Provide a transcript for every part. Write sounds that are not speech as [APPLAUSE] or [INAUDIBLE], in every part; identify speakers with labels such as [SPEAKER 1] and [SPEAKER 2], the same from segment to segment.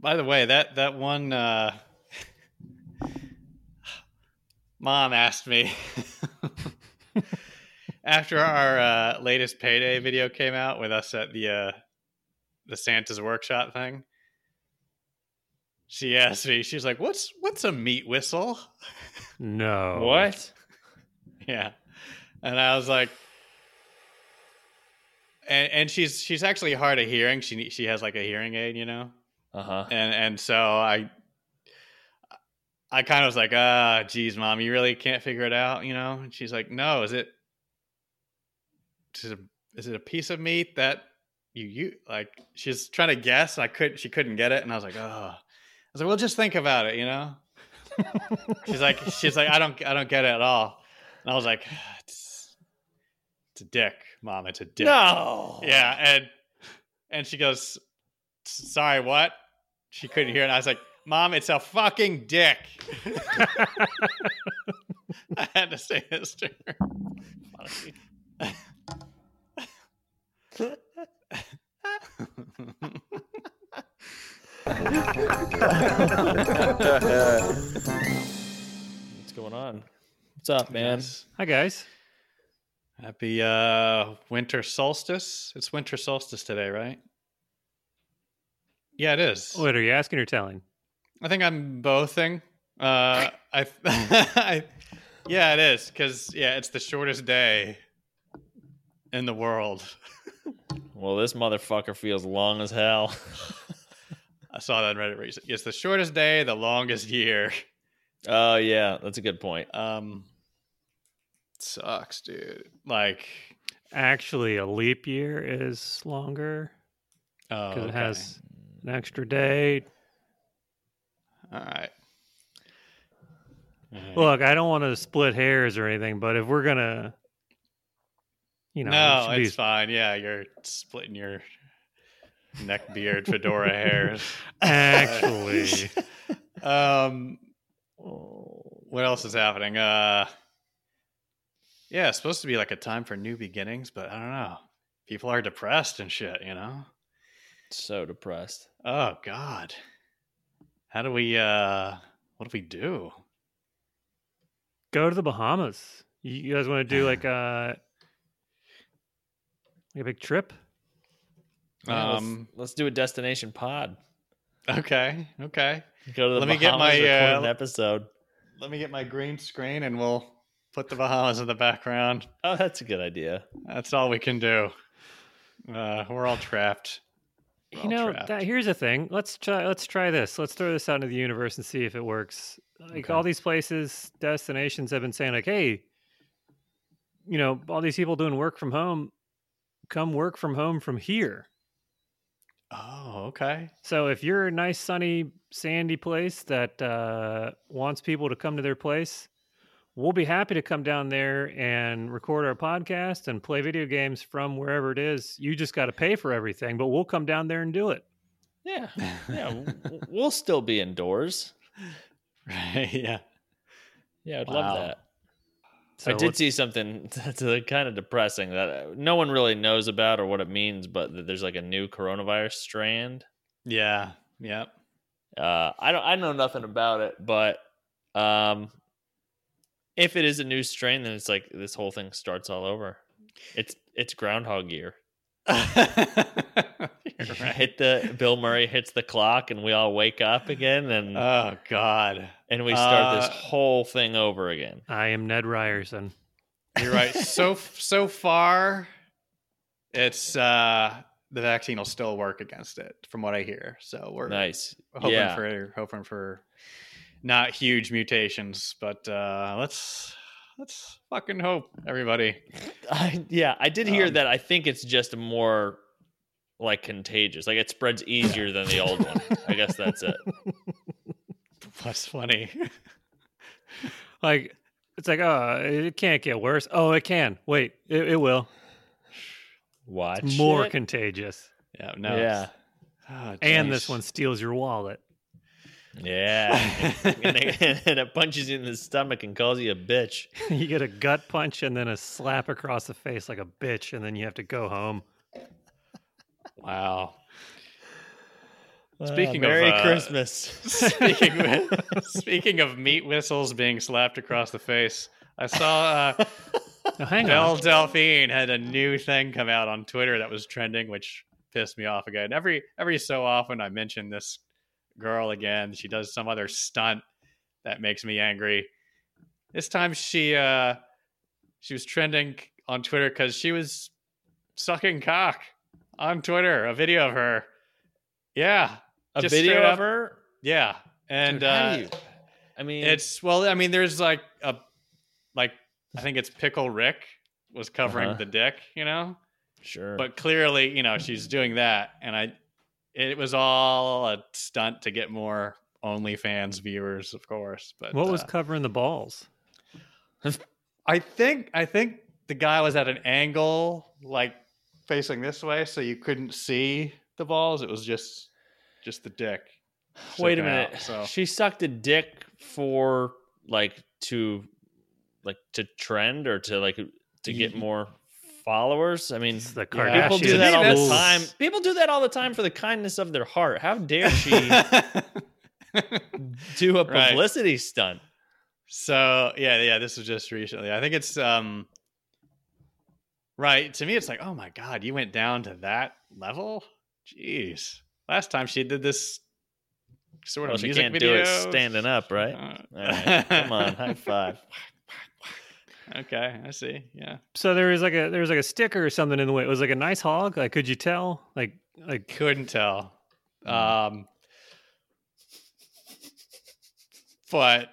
[SPEAKER 1] By the way, that that one uh, [LAUGHS] mom asked me [LAUGHS] after our uh, latest payday video came out with us at the uh, the Santa's workshop thing. She asked me, she's like, "What's what's a meat whistle?"
[SPEAKER 2] No. [LAUGHS]
[SPEAKER 3] What?
[SPEAKER 1] Yeah, and I was like, and and she's she's actually hard of hearing. She she has like a hearing aid, you know,
[SPEAKER 3] Uh huh.
[SPEAKER 1] and and so I I kind of was like, ah, geez, mom, you really can't figure it out, you know? And she's like, no, is it is it a, is it a piece of meat that you you like? She's trying to guess. I could she couldn't get it, and I was like, oh. I was like, well, just think about it, you know. [LAUGHS] she's like, she's like, I don't I don't get it at all, and I was like, it's it's a dick, mom. It's a dick.
[SPEAKER 3] No.
[SPEAKER 1] Yeah, and and she goes, "Sorry, what?" She couldn't hear it. And I was like, "Mom, it's a fucking dick." [LAUGHS] I had to say this to her. [LAUGHS]
[SPEAKER 3] What's going on? What's up, man?
[SPEAKER 1] Yes.
[SPEAKER 2] Hi guys.
[SPEAKER 1] Happy uh, winter solstice. It's winter solstice today, right? Yeah, it is.
[SPEAKER 2] What are you asking or telling?
[SPEAKER 1] I think I'm bothing. Uh, [LAUGHS] I, [LAUGHS] I, yeah, it is because yeah, it's the shortest day in the world. [LAUGHS]
[SPEAKER 3] Well, this motherfucker feels long as hell.
[SPEAKER 1] I saw that on Reddit recently. It's the shortest day, the longest year.
[SPEAKER 3] Oh yeah, that's a good point.
[SPEAKER 1] Um, sucks, dude. Like,
[SPEAKER 2] Actually, a leap year is longer
[SPEAKER 1] oh,
[SPEAKER 2] because
[SPEAKER 1] okay.
[SPEAKER 2] it has an extra day.
[SPEAKER 1] all right. All right.
[SPEAKER 2] Look, I don't want to split hairs or anything, but if we're gonna, you know, it
[SPEAKER 1] no,
[SPEAKER 2] should be-
[SPEAKER 1] it's fine. Yeah, you're splitting your neck beard fedora hairs. [LAUGHS]
[SPEAKER 2] actually, [LAUGHS]
[SPEAKER 1] Um, what else is happening? Uh, yeah, it's supposed to be like a time for new beginnings, but I don't know. People are depressed and shit, you know.
[SPEAKER 3] So depressed.
[SPEAKER 1] Oh God, how do we? uh What do we do?
[SPEAKER 2] go to the Bahamas. You, you guys want to do like a [SIGHS] like a big trip?
[SPEAKER 3] Yeah, let's-
[SPEAKER 1] Um,
[SPEAKER 3] let's, do a destination pod.
[SPEAKER 1] Okay, okay.
[SPEAKER 3] Go to the
[SPEAKER 1] Let me get my, uh,
[SPEAKER 3] episode.
[SPEAKER 1] Let me get my green screen, and we'll put the Bahamas in the background.
[SPEAKER 3] Oh, that's a good idea.
[SPEAKER 1] That's all we can do. Uh, we're all trapped. We're
[SPEAKER 2] You know, that, here's the thing. Let's try. Let's try this. Let's throw this out into the universe and see if it works. Like
[SPEAKER 1] Okay.
[SPEAKER 2] all these places, destinations have been saying, like, "Hey, you know, all these people doing work from home, come work from home from here."
[SPEAKER 1] Oh, okay.
[SPEAKER 2] So if you're a nice, sunny, sandy place that uh, wants people to come to their place, we'll be happy to come down there and record our podcast and play video games from wherever it is. You just got to pay for everything, but we'll come down there and do it.
[SPEAKER 3] Yeah, [LAUGHS] yeah. we'll still be indoors. [LAUGHS]
[SPEAKER 1] Right. Yeah.
[SPEAKER 3] Yeah, I'd
[SPEAKER 1] Wow.
[SPEAKER 3] love that.
[SPEAKER 2] So
[SPEAKER 3] I did see something [LAUGHS] that's uh, kind of depressing that uh, no one really knows about or what it means, but that there's like a new coronavirus strand.
[SPEAKER 1] Yeah. Yep.
[SPEAKER 3] Uh, I don't, I know nothing about it, but um, if it is a new strain, then it's like this whole thing starts all over. It's it's Groundhog Year. [LAUGHS] [LAUGHS]
[SPEAKER 1] Right.
[SPEAKER 3] Hit the Bill Murray hits the clock, and we all wake up again, and
[SPEAKER 1] Oh God.
[SPEAKER 3] and we start this
[SPEAKER 1] uh,
[SPEAKER 3] whole thing over again.
[SPEAKER 2] I am Ned Ryerson.
[SPEAKER 1] You're right. [LAUGHS] So so far, it's uh the vaccine will still work against it, from what I hear. So we're
[SPEAKER 3] Nice.
[SPEAKER 1] hoping
[SPEAKER 3] yeah.
[SPEAKER 1] for hoping for not huge mutations, but uh let's let's fucking hope, everybody. [LAUGHS]
[SPEAKER 3] I, yeah, I did hear
[SPEAKER 1] Um,
[SPEAKER 3] that. I think it's just more like contagious. Like it spreads easier than the old one. I guess that's it. [LAUGHS]
[SPEAKER 1] What's funny? [LAUGHS]
[SPEAKER 2] Like, it's like, oh, it can't get worse. Oh, it can. Wait, it, it will.
[SPEAKER 3] Watch
[SPEAKER 2] It's more
[SPEAKER 3] it.
[SPEAKER 2] contagious.
[SPEAKER 1] yeah, no.
[SPEAKER 3] Yeah.
[SPEAKER 1] Oh,
[SPEAKER 2] And this one steals your wallet.
[SPEAKER 3] Yeah, [LAUGHS] and, it, and it punches you in the stomach and calls you a bitch.
[SPEAKER 2] you get a gut punch and then a slap across the face like a bitch, and then you have to go home.
[SPEAKER 1] Wow. Speaking
[SPEAKER 3] Ah,
[SPEAKER 1] of,
[SPEAKER 3] Merry
[SPEAKER 1] uh,
[SPEAKER 3] Christmas. [LAUGHS] [LAUGHS]
[SPEAKER 1] speaking of, speaking of meat whistles being slapped across the face, I saw uh,
[SPEAKER 2] Now, hang
[SPEAKER 1] Belle
[SPEAKER 2] on.
[SPEAKER 1] Delphine had a new thing come out on Twitter that was trending, which pissed me off again. Every every so often, I mention this girl again. She does some other stunt that makes me angry. This time, she uh, she was trending on Twitter because she was sucking cock on Twitter. A video of her. Yeah,
[SPEAKER 3] A video of her.
[SPEAKER 1] yeah, and
[SPEAKER 3] Dude,
[SPEAKER 1] uh,
[SPEAKER 3] you- I mean,
[SPEAKER 1] it's well, I mean, there's like a like I think it's Pickle Rick was covering
[SPEAKER 3] Uh-huh.
[SPEAKER 1] the dick, you know,
[SPEAKER 3] sure,
[SPEAKER 1] but clearly, you know, she's doing that, and I, it was all a stunt to get more OnlyFans viewers, of course. But
[SPEAKER 2] What was
[SPEAKER 1] uh,
[SPEAKER 2] covering the balls? [LAUGHS]
[SPEAKER 1] I think I think the guy was at an angle like facing this way, so you couldn't see the balls. It was just just the dick. [SIGHS]
[SPEAKER 3] wait a minute.
[SPEAKER 1] out, so
[SPEAKER 3] She sucked a dick for like to like to trend or to like to get more followers. I mean,
[SPEAKER 2] It's the
[SPEAKER 1] Yeah.
[SPEAKER 3] people do that all the time. People do that all the time for the kindness of their heart. How dare she [LAUGHS] do a
[SPEAKER 1] Right.
[SPEAKER 3] publicity stunt?
[SPEAKER 1] So yeah, yeah, this was just recently. I think it's um right. To me, it's like, oh my god, you went down to that level. Jeez. Last time she did this sort
[SPEAKER 3] Well,
[SPEAKER 1] of
[SPEAKER 3] she
[SPEAKER 1] music
[SPEAKER 3] can't
[SPEAKER 1] video
[SPEAKER 3] do it standing up, right?
[SPEAKER 1] Uh,
[SPEAKER 3] All right, come on, high [LAUGHS] five.
[SPEAKER 1] Okay, I see. Yeah,
[SPEAKER 2] So there was like a there was like a sticker or something in the way. It was like a nice hog. Like, could you tell? Like, like
[SPEAKER 1] couldn't tell.
[SPEAKER 3] Hmm.
[SPEAKER 1] Um, but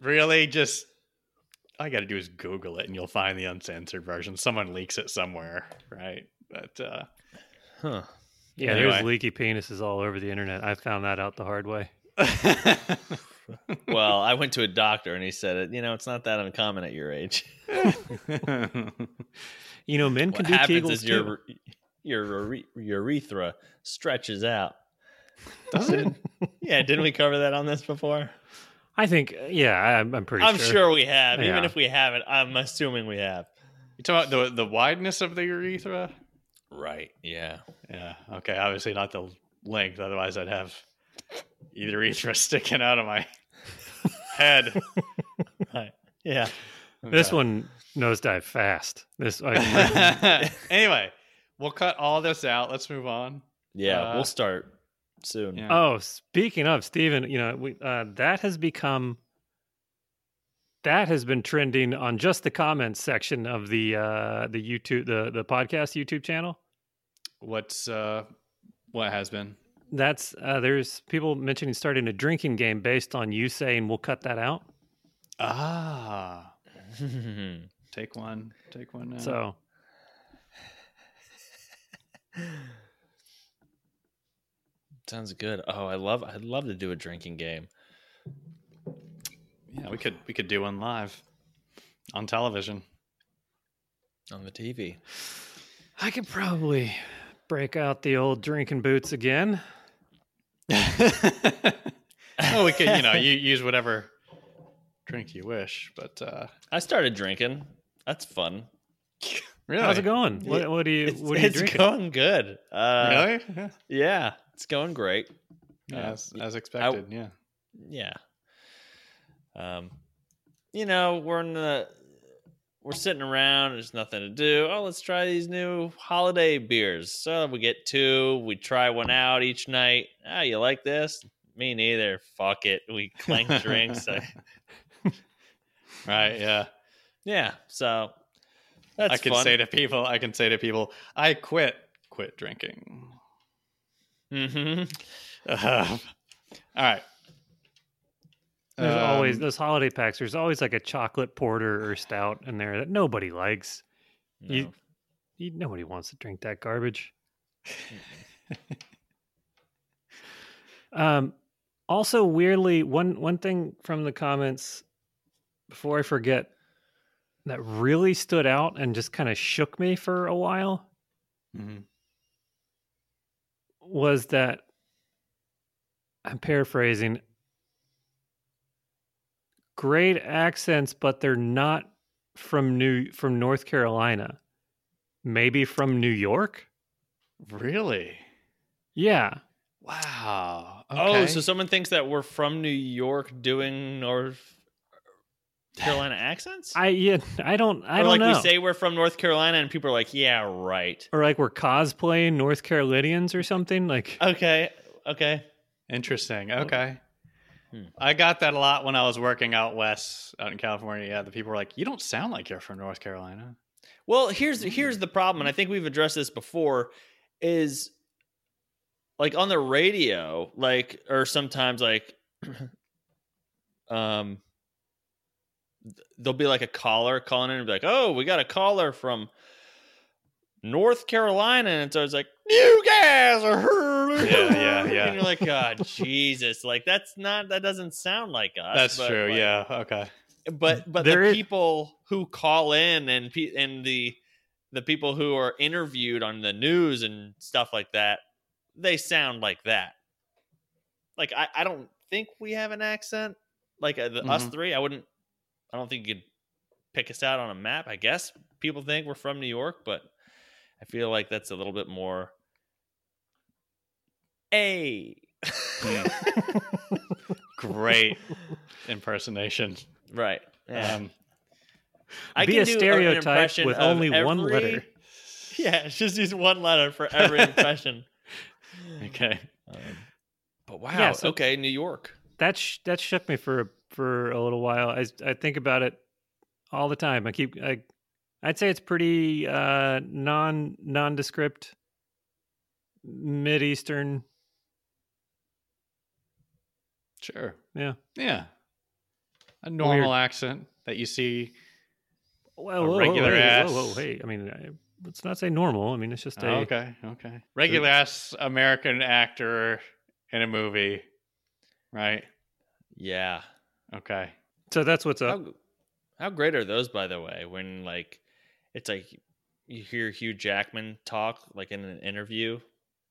[SPEAKER 1] really, just all you got to do is Google it, and you'll find the uncensored version. Someone leaks it somewhere, right? But uh,
[SPEAKER 3] Huh.
[SPEAKER 2] yeah,
[SPEAKER 1] Anyway.
[SPEAKER 2] there's leaky penises all over the internet. I found that out the hard way. [LAUGHS]
[SPEAKER 3] Well, I went to a doctor and he said it. You know, it's not that uncommon at your age. [LAUGHS]
[SPEAKER 2] You know, men can
[SPEAKER 3] What
[SPEAKER 2] do
[SPEAKER 3] happens
[SPEAKER 2] Kegels
[SPEAKER 3] is
[SPEAKER 2] too.
[SPEAKER 3] your your urethra stretches out.
[SPEAKER 1] Does it? [LAUGHS]
[SPEAKER 3] Yeah, didn't we cover that on this before?
[SPEAKER 2] I think, yeah, I'm, I'm pretty
[SPEAKER 3] I'm
[SPEAKER 2] sure.
[SPEAKER 3] sure we have. Even if we haven't, I'm assuming we have.
[SPEAKER 1] You talking about the the wideness of the urethra?
[SPEAKER 3] Right. Yeah.
[SPEAKER 1] Yeah. Okay. Obviously not the length. Otherwise, I'd have either urethra [LAUGHS] sticking out of my head. [LAUGHS]
[SPEAKER 3] Right. Yeah.
[SPEAKER 2] This
[SPEAKER 1] Okay.
[SPEAKER 2] one nosedive fast. This I, [LAUGHS]
[SPEAKER 1] anyway, we'll cut all this out. Let's move on.
[SPEAKER 3] Yeah.
[SPEAKER 1] Uh,
[SPEAKER 3] we'll start soon.
[SPEAKER 1] Yeah.
[SPEAKER 2] Oh, speaking of Steven, you know, we, uh, that has become that has been trending on just the comments section of the uh, the YouTube the the podcast YouTube channel.
[SPEAKER 1] What's uh, what has been?
[SPEAKER 2] That's uh, there's people mentioning starting a drinking game based on you saying we'll cut that out.
[SPEAKER 1] Ah, [LAUGHS] take one. Take one now.
[SPEAKER 2] So
[SPEAKER 3] Sounds good. Oh, I love. I'd love to do a drinking game.
[SPEAKER 1] yeah, we could we could do one live on television.
[SPEAKER 3] on the TV.
[SPEAKER 2] I could probably break out the old drinking boots again. [LAUGHS]
[SPEAKER 1] oh, we could you know you [LAUGHS] use whatever drink you wish, but uh,
[SPEAKER 3] I started drinking. That's fun.
[SPEAKER 1] really,
[SPEAKER 2] How's it going? What, what do you
[SPEAKER 3] It's,
[SPEAKER 2] what are you
[SPEAKER 3] it's
[SPEAKER 2] drinking?
[SPEAKER 3] going good. Uh,
[SPEAKER 1] Really? Yeah.
[SPEAKER 3] Yeah, it's going great.
[SPEAKER 1] As, as expected. yeah.
[SPEAKER 3] Yeah. Um, you know, we're in the we're sitting around. There's nothing to do. Oh, let's try these new holiday beers. So we get two. We try one out each night. Ah, you like this? Me neither. Fuck it. We clank drinks. [LAUGHS]
[SPEAKER 1] Right. Yeah.
[SPEAKER 3] yeah. So that's
[SPEAKER 1] I can
[SPEAKER 3] fun.
[SPEAKER 1] say to people, I can say to people, I quit, quit drinking.
[SPEAKER 3] hmm
[SPEAKER 1] Uh, [LAUGHS] all right.
[SPEAKER 2] There's always
[SPEAKER 1] Um,
[SPEAKER 2] those holiday packs. There's always like a chocolate porter or stout in there that nobody likes. You- You, nobody wants to drink that garbage. um, also, weirdly, one one thing from the comments before I forget that really stood out and just kind of shook me for a while
[SPEAKER 1] mhm.
[SPEAKER 2] was that I'm paraphrasing. Great accents, but they're not from New from North Carolina. Maybe from New York.
[SPEAKER 1] Really?
[SPEAKER 2] Yeah,
[SPEAKER 1] Wow. Wow.
[SPEAKER 3] Oh, so someone thinks that we're from New York doing North Carolina [SIGHS] accents?
[SPEAKER 2] I yeah, I don't I
[SPEAKER 3] or
[SPEAKER 2] don't
[SPEAKER 3] like
[SPEAKER 2] know.
[SPEAKER 3] we say we're from North Carolina and people are like, yeah, right.
[SPEAKER 2] or like we're cosplaying North Carolinians or something. Like
[SPEAKER 3] Okay. Okay.
[SPEAKER 1] Interesting. Okay.
[SPEAKER 3] Hmm.
[SPEAKER 1] I got that a lot when I was working out west, out in California. Yeah, the people were like, "You don't sound like you're from North Carolina."
[SPEAKER 3] Well, here's here's the problem, and I think we've addressed this before, is like on the radio, like or sometimes like [CLEARS THROAT] um there'll be like a caller calling in and be like, Oh, we got a caller from North Carolina, and so it's like, You guys are.
[SPEAKER 1] Yeah, yeah, [LAUGHS] yeah.
[SPEAKER 3] And you're like, God, Jesus. Like that's not that doesn't sound like us.
[SPEAKER 1] That's
[SPEAKER 3] but,
[SPEAKER 1] true.
[SPEAKER 3] like,
[SPEAKER 1] yeah. Okay.
[SPEAKER 3] but but
[SPEAKER 2] There
[SPEAKER 3] the
[SPEAKER 2] is-
[SPEAKER 3] people who call in and pe- and the the people who are interviewed on the news and stuff like that they sound like that like i, I don't think we have an accent like uh, the, us
[SPEAKER 1] Mhm.
[SPEAKER 3] three i wouldn't i don't think you could pick us out on a map i guess people think we're from new york but i feel like that's a little bit more a [LAUGHS]
[SPEAKER 1] Great impersonation.
[SPEAKER 3] right yeah.
[SPEAKER 1] Um,
[SPEAKER 3] I
[SPEAKER 2] Be
[SPEAKER 3] can
[SPEAKER 2] a
[SPEAKER 3] do an
[SPEAKER 2] stereotype with
[SPEAKER 3] of
[SPEAKER 2] only one letter. [LAUGHS]
[SPEAKER 3] Yeah, just use one letter for every [LAUGHS] impression.
[SPEAKER 1] okay.
[SPEAKER 3] Um, but wow,
[SPEAKER 2] Yeah, so-
[SPEAKER 3] okay, New York.
[SPEAKER 2] that sh- that shook me for for a little while. I I think about it all the time. I keep I I'd say it's pretty uh non nondescript mid eastern.
[SPEAKER 1] Sure.
[SPEAKER 2] Yeah.
[SPEAKER 1] Yeah. A normal
[SPEAKER 2] Weird.
[SPEAKER 1] accent that you see.
[SPEAKER 2] Well,
[SPEAKER 1] A
[SPEAKER 2] whoa,
[SPEAKER 1] regular
[SPEAKER 2] whoa, hey,
[SPEAKER 1] ass.
[SPEAKER 2] Whoa, whoa, hey, I mean, I, let's not say normal. I mean, it's just a
[SPEAKER 1] Oh, okay. Okay. Regular ass American actor in a movie. Right.
[SPEAKER 3] Yeah.
[SPEAKER 1] Okay.
[SPEAKER 2] so that's what's up.
[SPEAKER 3] How, how great are those, by the way? When like it's like you hear Hugh Jackman talk like in an interview,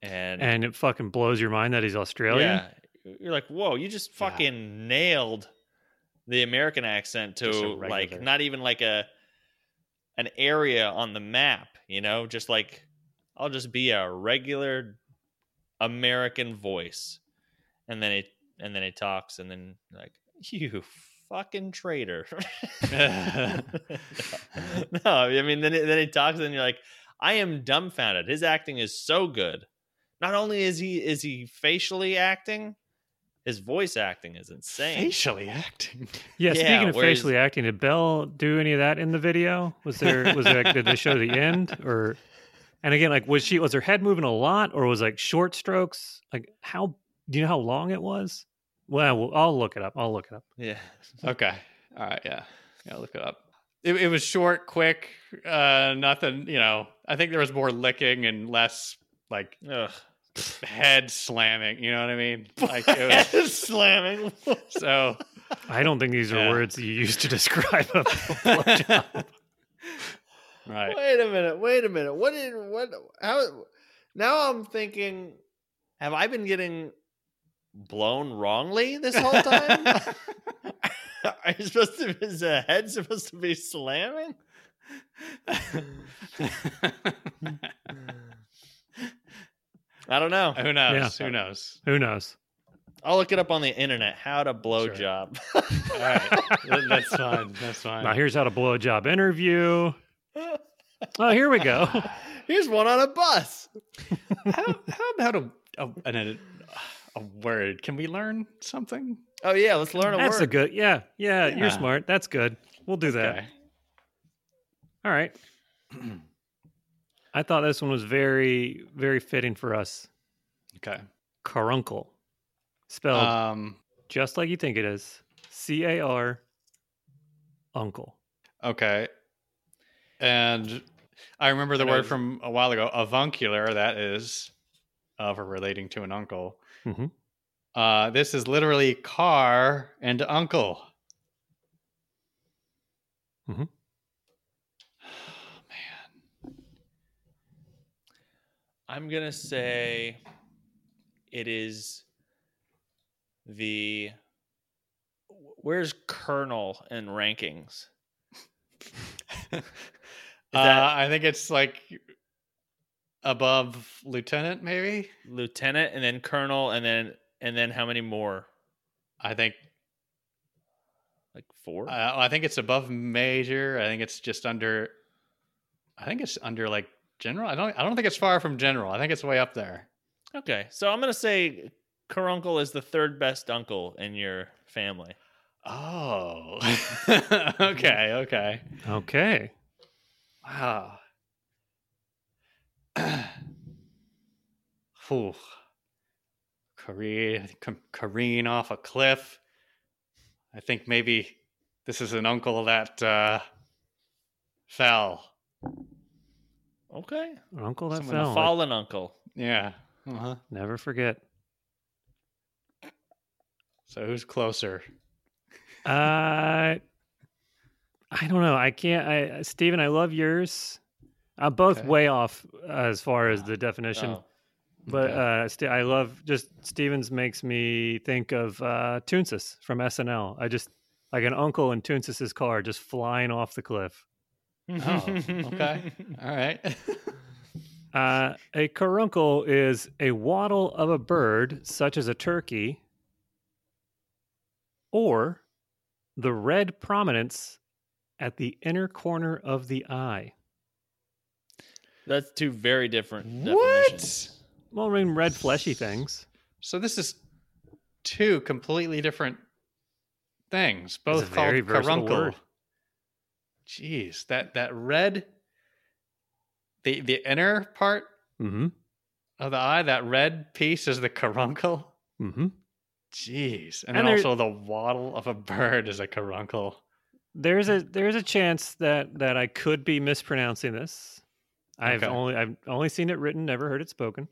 [SPEAKER 3] and
[SPEAKER 2] and it fucking blows your mind that he's Australian.
[SPEAKER 3] yeah, you're like, whoa, you just
[SPEAKER 1] Yeah.
[SPEAKER 3] fucking nailed the American accent to like not even like a an area on the map, you know, just like I'll just be a regular American voice, and then it and then it talks, and then like [LAUGHS] you fucking traitor. [LAUGHS] [LAUGHS] no, I mean then it, then he talks, and you're like, I am dumbfounded. His acting is so good. Not only is he is he facially acting, his voice acting is insane.
[SPEAKER 1] Facially acting. [LAUGHS]
[SPEAKER 2] Yeah,
[SPEAKER 3] Yeah,
[SPEAKER 2] speaking of
[SPEAKER 3] whereas-
[SPEAKER 2] facially acting, did Belle do any of that in the video? Was there was there did they show the end or and again like was she was her head moving a lot or was like short strokes? Like how do you know how long it was? Well, well I'll look it up. I'll look it up.
[SPEAKER 3] Yeah. [LAUGHS]
[SPEAKER 1] Okay. All right. Yeah. Yeah. Look it up. It, it was short, quick. Uh, nothing. You know. I think there was more licking and less like
[SPEAKER 3] Ugh.
[SPEAKER 1] Head slamming. You know what I mean? [LAUGHS] Like it was,
[SPEAKER 3] slamming. [LAUGHS]
[SPEAKER 1] so.
[SPEAKER 2] I don't think these are
[SPEAKER 1] Yeah.
[SPEAKER 2] words you use to describe a blowjob. [LAUGHS]
[SPEAKER 1] Right.
[SPEAKER 3] Wait a minute. Wait a minute. What did what? How? Now I'm thinking. Have I been getting blown wrongly this whole time? Are you supposed to? Is the head supposed to be slamming? I don't know.
[SPEAKER 1] Who knows?
[SPEAKER 2] Yeah.
[SPEAKER 1] Who knows?
[SPEAKER 2] Who knows?
[SPEAKER 3] I'll look it up on the internet. How to blow
[SPEAKER 1] Sure.
[SPEAKER 3] job. [LAUGHS]
[SPEAKER 1] All right. That's fine. That's fine.
[SPEAKER 2] Now here's how to blow a job interview. Oh, here we go. [LAUGHS]
[SPEAKER 3] Here's one on a bus.
[SPEAKER 1] how, how about a, a, an, a word? Can we learn something?
[SPEAKER 3] Oh yeah, let's learn a word.
[SPEAKER 2] That's a good. Yeah, yeah,
[SPEAKER 1] Yeah.
[SPEAKER 2] You're smart. That's good. We'll do that.
[SPEAKER 1] Okay.
[SPEAKER 2] All right. [CLEARS THROAT] I thought this one was very, very fitting for us.
[SPEAKER 1] Okay.
[SPEAKER 2] Caruncle, spelled
[SPEAKER 1] Um.
[SPEAKER 2] just like you think it is. C A R, uncle.
[SPEAKER 1] Okay. And I remember the
[SPEAKER 3] know
[SPEAKER 1] word from a while ago, avuncular, that is, of for relating to an uncle.
[SPEAKER 2] Mhm.
[SPEAKER 1] Uh, this is literally car and uncle.
[SPEAKER 2] Mhm.
[SPEAKER 3] I'm gonna say it is the where's Colonel in rankings? [LAUGHS]
[SPEAKER 1] uh, I think it's like above lieutenant, maybe.
[SPEAKER 3] lieutenant, and then colonel, and then and then how many more?
[SPEAKER 1] I think.
[SPEAKER 3] Like four?
[SPEAKER 1] Uh, I think it's above major. I think it's just under. I think it's under like general. I don't. I don't think it's far from general. I think it's way up there.
[SPEAKER 3] okay, so I'm gonna say Caruncle is the third best uncle in your family.
[SPEAKER 1] Oh. [LAUGHS] okay. Okay.
[SPEAKER 2] Okay.
[SPEAKER 1] Wow. [CLEARS THROAT] Whew. Careen, c- careen off a cliff. I think maybe this is an uncle that uh, fell.
[SPEAKER 3] Okay, An
[SPEAKER 2] Uncle that
[SPEAKER 1] Someone
[SPEAKER 3] a
[SPEAKER 2] fell.
[SPEAKER 3] fallen uncle.
[SPEAKER 1] Yeah. Uh-huh.
[SPEAKER 2] Never forget.
[SPEAKER 1] So who's closer?
[SPEAKER 2] Uh, I don't know. I can't. I Steven, I love yours. I'm both
[SPEAKER 1] Okay.
[SPEAKER 2] way off as far as the definition,
[SPEAKER 3] Oh,
[SPEAKER 2] but
[SPEAKER 1] Okay.
[SPEAKER 2] uh, St- I love just Stevens makes me think of uh, Toonces from SNL. I just like an uncle in Toonces's car just flying off the cliff.
[SPEAKER 1] Oh, okay. [LAUGHS] All right. [LAUGHS]
[SPEAKER 2] Uh, a caruncle is a wattle of a bird, such as a turkey, or the red prominence at the inner corner of the eye.
[SPEAKER 3] That's two very different
[SPEAKER 1] What?
[SPEAKER 3] definitions.
[SPEAKER 2] Well, I mean, red fleshy things.
[SPEAKER 1] so this is two completely different things, both called caruncle.
[SPEAKER 2] word.
[SPEAKER 1] Jeez, that that red, the the inner part
[SPEAKER 2] Mm-hmm.
[SPEAKER 1] of the eye, that red piece is the caruncle.
[SPEAKER 2] Mm-hmm.
[SPEAKER 1] Jeez, and,
[SPEAKER 2] And
[SPEAKER 1] then also the wattle of a [LAUGHS] bird is a caruncle.
[SPEAKER 2] There's a there's a chance that that I could be mispronouncing this. I've
[SPEAKER 1] Okay.
[SPEAKER 2] only I've only seen it written, never heard it spoken.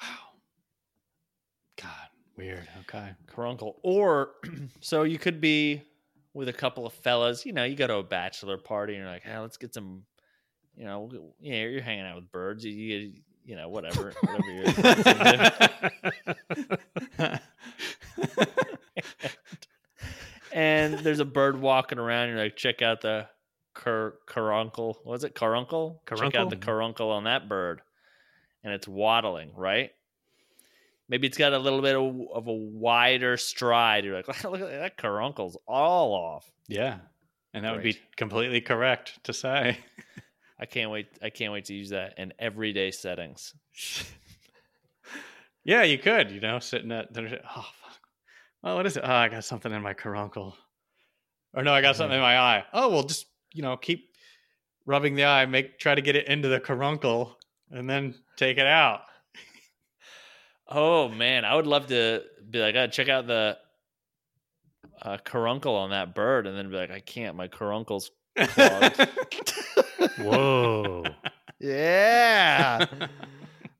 [SPEAKER 1] Wow. God, weird. Okay.
[SPEAKER 3] Caruncle. Or [CLEARS THROAT] so you could be with a couple of fellas. You know, you go to a bachelor party and you're like, hey, let's get some. You know, yeah, you're hanging out with birds. You, you, you know, whatever, whatever you're. and there's a bird walking around. You're like, check out the car caruncle. Was it caruncle? Check out the caruncle on that bird, and it's waddling right. Maybe it's got a little bit of, of a wider stride. You're like, [LAUGHS] look at that caruncle's all off.
[SPEAKER 1] yeah, and that would be completely correct to say. [LAUGHS]
[SPEAKER 3] I can't wait. I can't wait to use that in everyday settings. [LAUGHS]
[SPEAKER 1] yeah, you could. You know, sitting at dinner. Oh fuck. Well, what is it? Oh, I got something in my caruncle. Or no, I got something in my eye. Oh, well, just you know, keep rubbing the eye. Make try to get it into the caruncle, and then take it out.
[SPEAKER 3] Oh man, I would love to be like, oh, check out the uh, caruncle on that bird, and then be like, I can't. My caruncle's clogged. [LAUGHS]
[SPEAKER 2] Whoa.
[SPEAKER 3] yeah.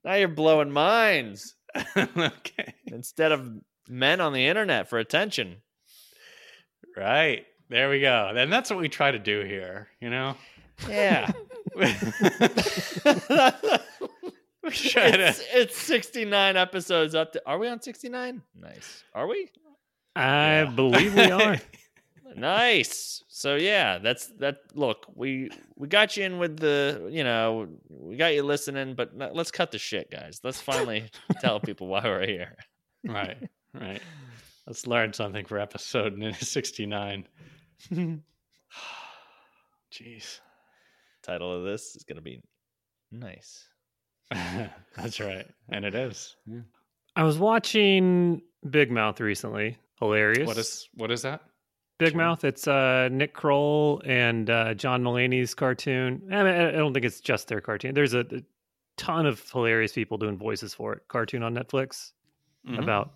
[SPEAKER 3] now you're blowing minds [LAUGHS]
[SPEAKER 1] okay.
[SPEAKER 3] instead of men on the internet for attention.
[SPEAKER 1] Right. There we go. And that's what we try to do here, you know?
[SPEAKER 3] Yeah. [LAUGHS]
[SPEAKER 1] to
[SPEAKER 3] it's, it's 69 episodes up to. Are we on 69? Nice. Are we?
[SPEAKER 2] I
[SPEAKER 1] Yeah.
[SPEAKER 2] believe we are. [LAUGHS]
[SPEAKER 3] Nice. So yeah, that's that. Look, we we got you in with the, you know, we got you listening, but let's cut the shit, guys. Let's finally [LAUGHS] tell people why we're here.
[SPEAKER 1] Right. Right. [LAUGHS] Let's learn something for episode 69. [SIGHS] Jeez.
[SPEAKER 3] Title of this is gonna be nice. [LAUGHS]
[SPEAKER 1] That's right. And it is.
[SPEAKER 2] I was watching Big Mouth recently. Hilarious.
[SPEAKER 1] What is what is that?
[SPEAKER 2] Big
[SPEAKER 1] Sure.
[SPEAKER 2] Mouth? It's uh, Nick Kroll and uh, John Mulaney's cartoon. I, mean, I I don't think it's just their cartoon. There's a, a ton of hilarious people doing voices for it. Cartoon on Netflix
[SPEAKER 1] Mhm.
[SPEAKER 2] about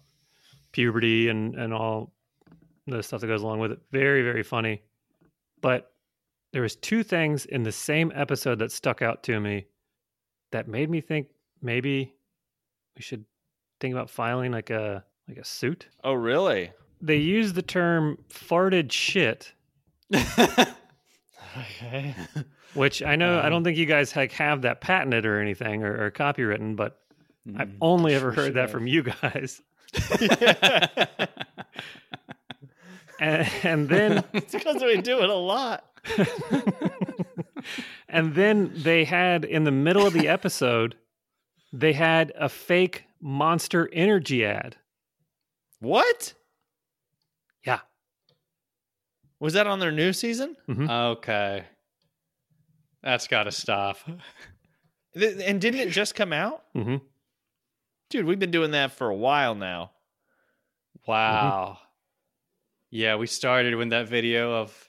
[SPEAKER 2] puberty and and all the stuff that goes along with it. Very very funny. But there was two things in the same episode that stuck out to me that made me think maybe we should think about filing like a like a suit.
[SPEAKER 3] Oh really?
[SPEAKER 2] They use the term farted shit, [LAUGHS]
[SPEAKER 3] Okay.
[SPEAKER 2] which I know I
[SPEAKER 1] Um,
[SPEAKER 2] don't think you guys like have that patented or anything or, or copywritten, but I've
[SPEAKER 1] Mm,
[SPEAKER 2] only ever heard that
[SPEAKER 1] have.
[SPEAKER 2] from you guys. [LAUGHS] [LAUGHS] And, and then
[SPEAKER 3] it's because we do it a lot.
[SPEAKER 2] And then they had in the middle of the episode, they had a fake Monster Energy ad.
[SPEAKER 3] What
[SPEAKER 2] Yeah.
[SPEAKER 3] was that on their new season?
[SPEAKER 1] Okay. That's got to stop.
[SPEAKER 3] And didn't it just come out?
[SPEAKER 2] hmm
[SPEAKER 3] Dude, we've been doing that for a while now.
[SPEAKER 1] Wow. Yeah, we started when that video of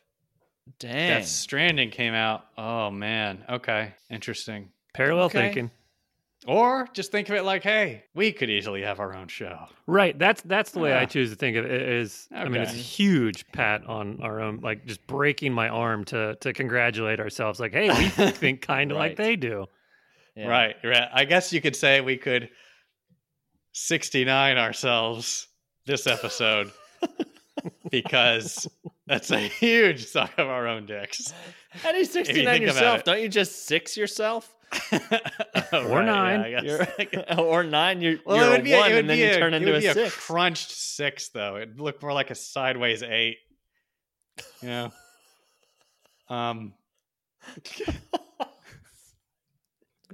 [SPEAKER 3] Dang.
[SPEAKER 1] Death Stranding came out. Oh man. Okay. Interesting.
[SPEAKER 2] Parallel
[SPEAKER 3] Okay.
[SPEAKER 2] thinking.
[SPEAKER 1] Or just think of it like, hey, we could easily have our own show.
[SPEAKER 2] Right. That's that's the way I
[SPEAKER 1] Ah.
[SPEAKER 2] choose to think of it. Is I mean, it's a huge pat on our own, like just breaking my arm to to congratulate ourselves. Like, hey, we [LAUGHS] think kind of
[SPEAKER 3] Right.
[SPEAKER 2] like they do.
[SPEAKER 3] Yeah.
[SPEAKER 1] Right. Right. I guess you could say we could 69 ourselves this episode [LAUGHS] because that's a huge suck of our own dicks.
[SPEAKER 3] How do you 69
[SPEAKER 1] think about
[SPEAKER 3] yourself? Don't you just six yourself? [LAUGHS]
[SPEAKER 2] Or nine.
[SPEAKER 1] I guess. [LAUGHS]
[SPEAKER 3] or nine, you're,
[SPEAKER 1] well,
[SPEAKER 3] you're
[SPEAKER 1] it would
[SPEAKER 3] a
[SPEAKER 1] be, a,
[SPEAKER 3] one,
[SPEAKER 1] it
[SPEAKER 3] and then
[SPEAKER 1] be,
[SPEAKER 3] you
[SPEAKER 1] a,
[SPEAKER 3] turn
[SPEAKER 1] it
[SPEAKER 3] into
[SPEAKER 1] would
[SPEAKER 3] a
[SPEAKER 1] be a
[SPEAKER 3] six.
[SPEAKER 1] crunched six, though. It'd look more like a sideways eight. You [LAUGHS] know? Um,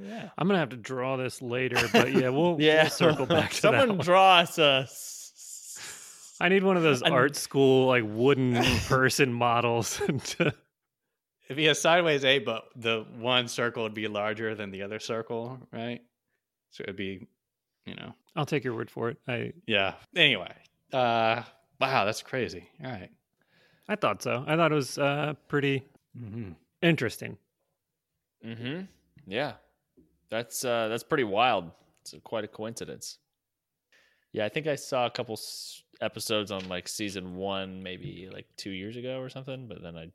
[SPEAKER 3] yeah.
[SPEAKER 2] I'm gonna have to draw this later, but yeah, we'll,
[SPEAKER 3] Yeah.
[SPEAKER 2] we'll circle back to
[SPEAKER 3] Someone
[SPEAKER 2] that.
[SPEAKER 3] draw us a.
[SPEAKER 2] I need one of those art school like wooden [LAUGHS] person models. to-
[SPEAKER 1] it'd be a sideways eight, but the one circle would be larger than the other circle, right? So it'd be, you know,
[SPEAKER 2] I'll take your word for it. I
[SPEAKER 1] yeah. Anyway, uh, wow, that's crazy. All right.
[SPEAKER 2] I thought so. I thought it was uh, pretty
[SPEAKER 1] Mm-hmm.
[SPEAKER 2] interesting.
[SPEAKER 3] Mm-hmm. Yeah, that's uh, that's pretty wild. It's a, quite a coincidence. Yeah, I think I saw a couple s- episodes on like season one, maybe like two years ago or something. But then I,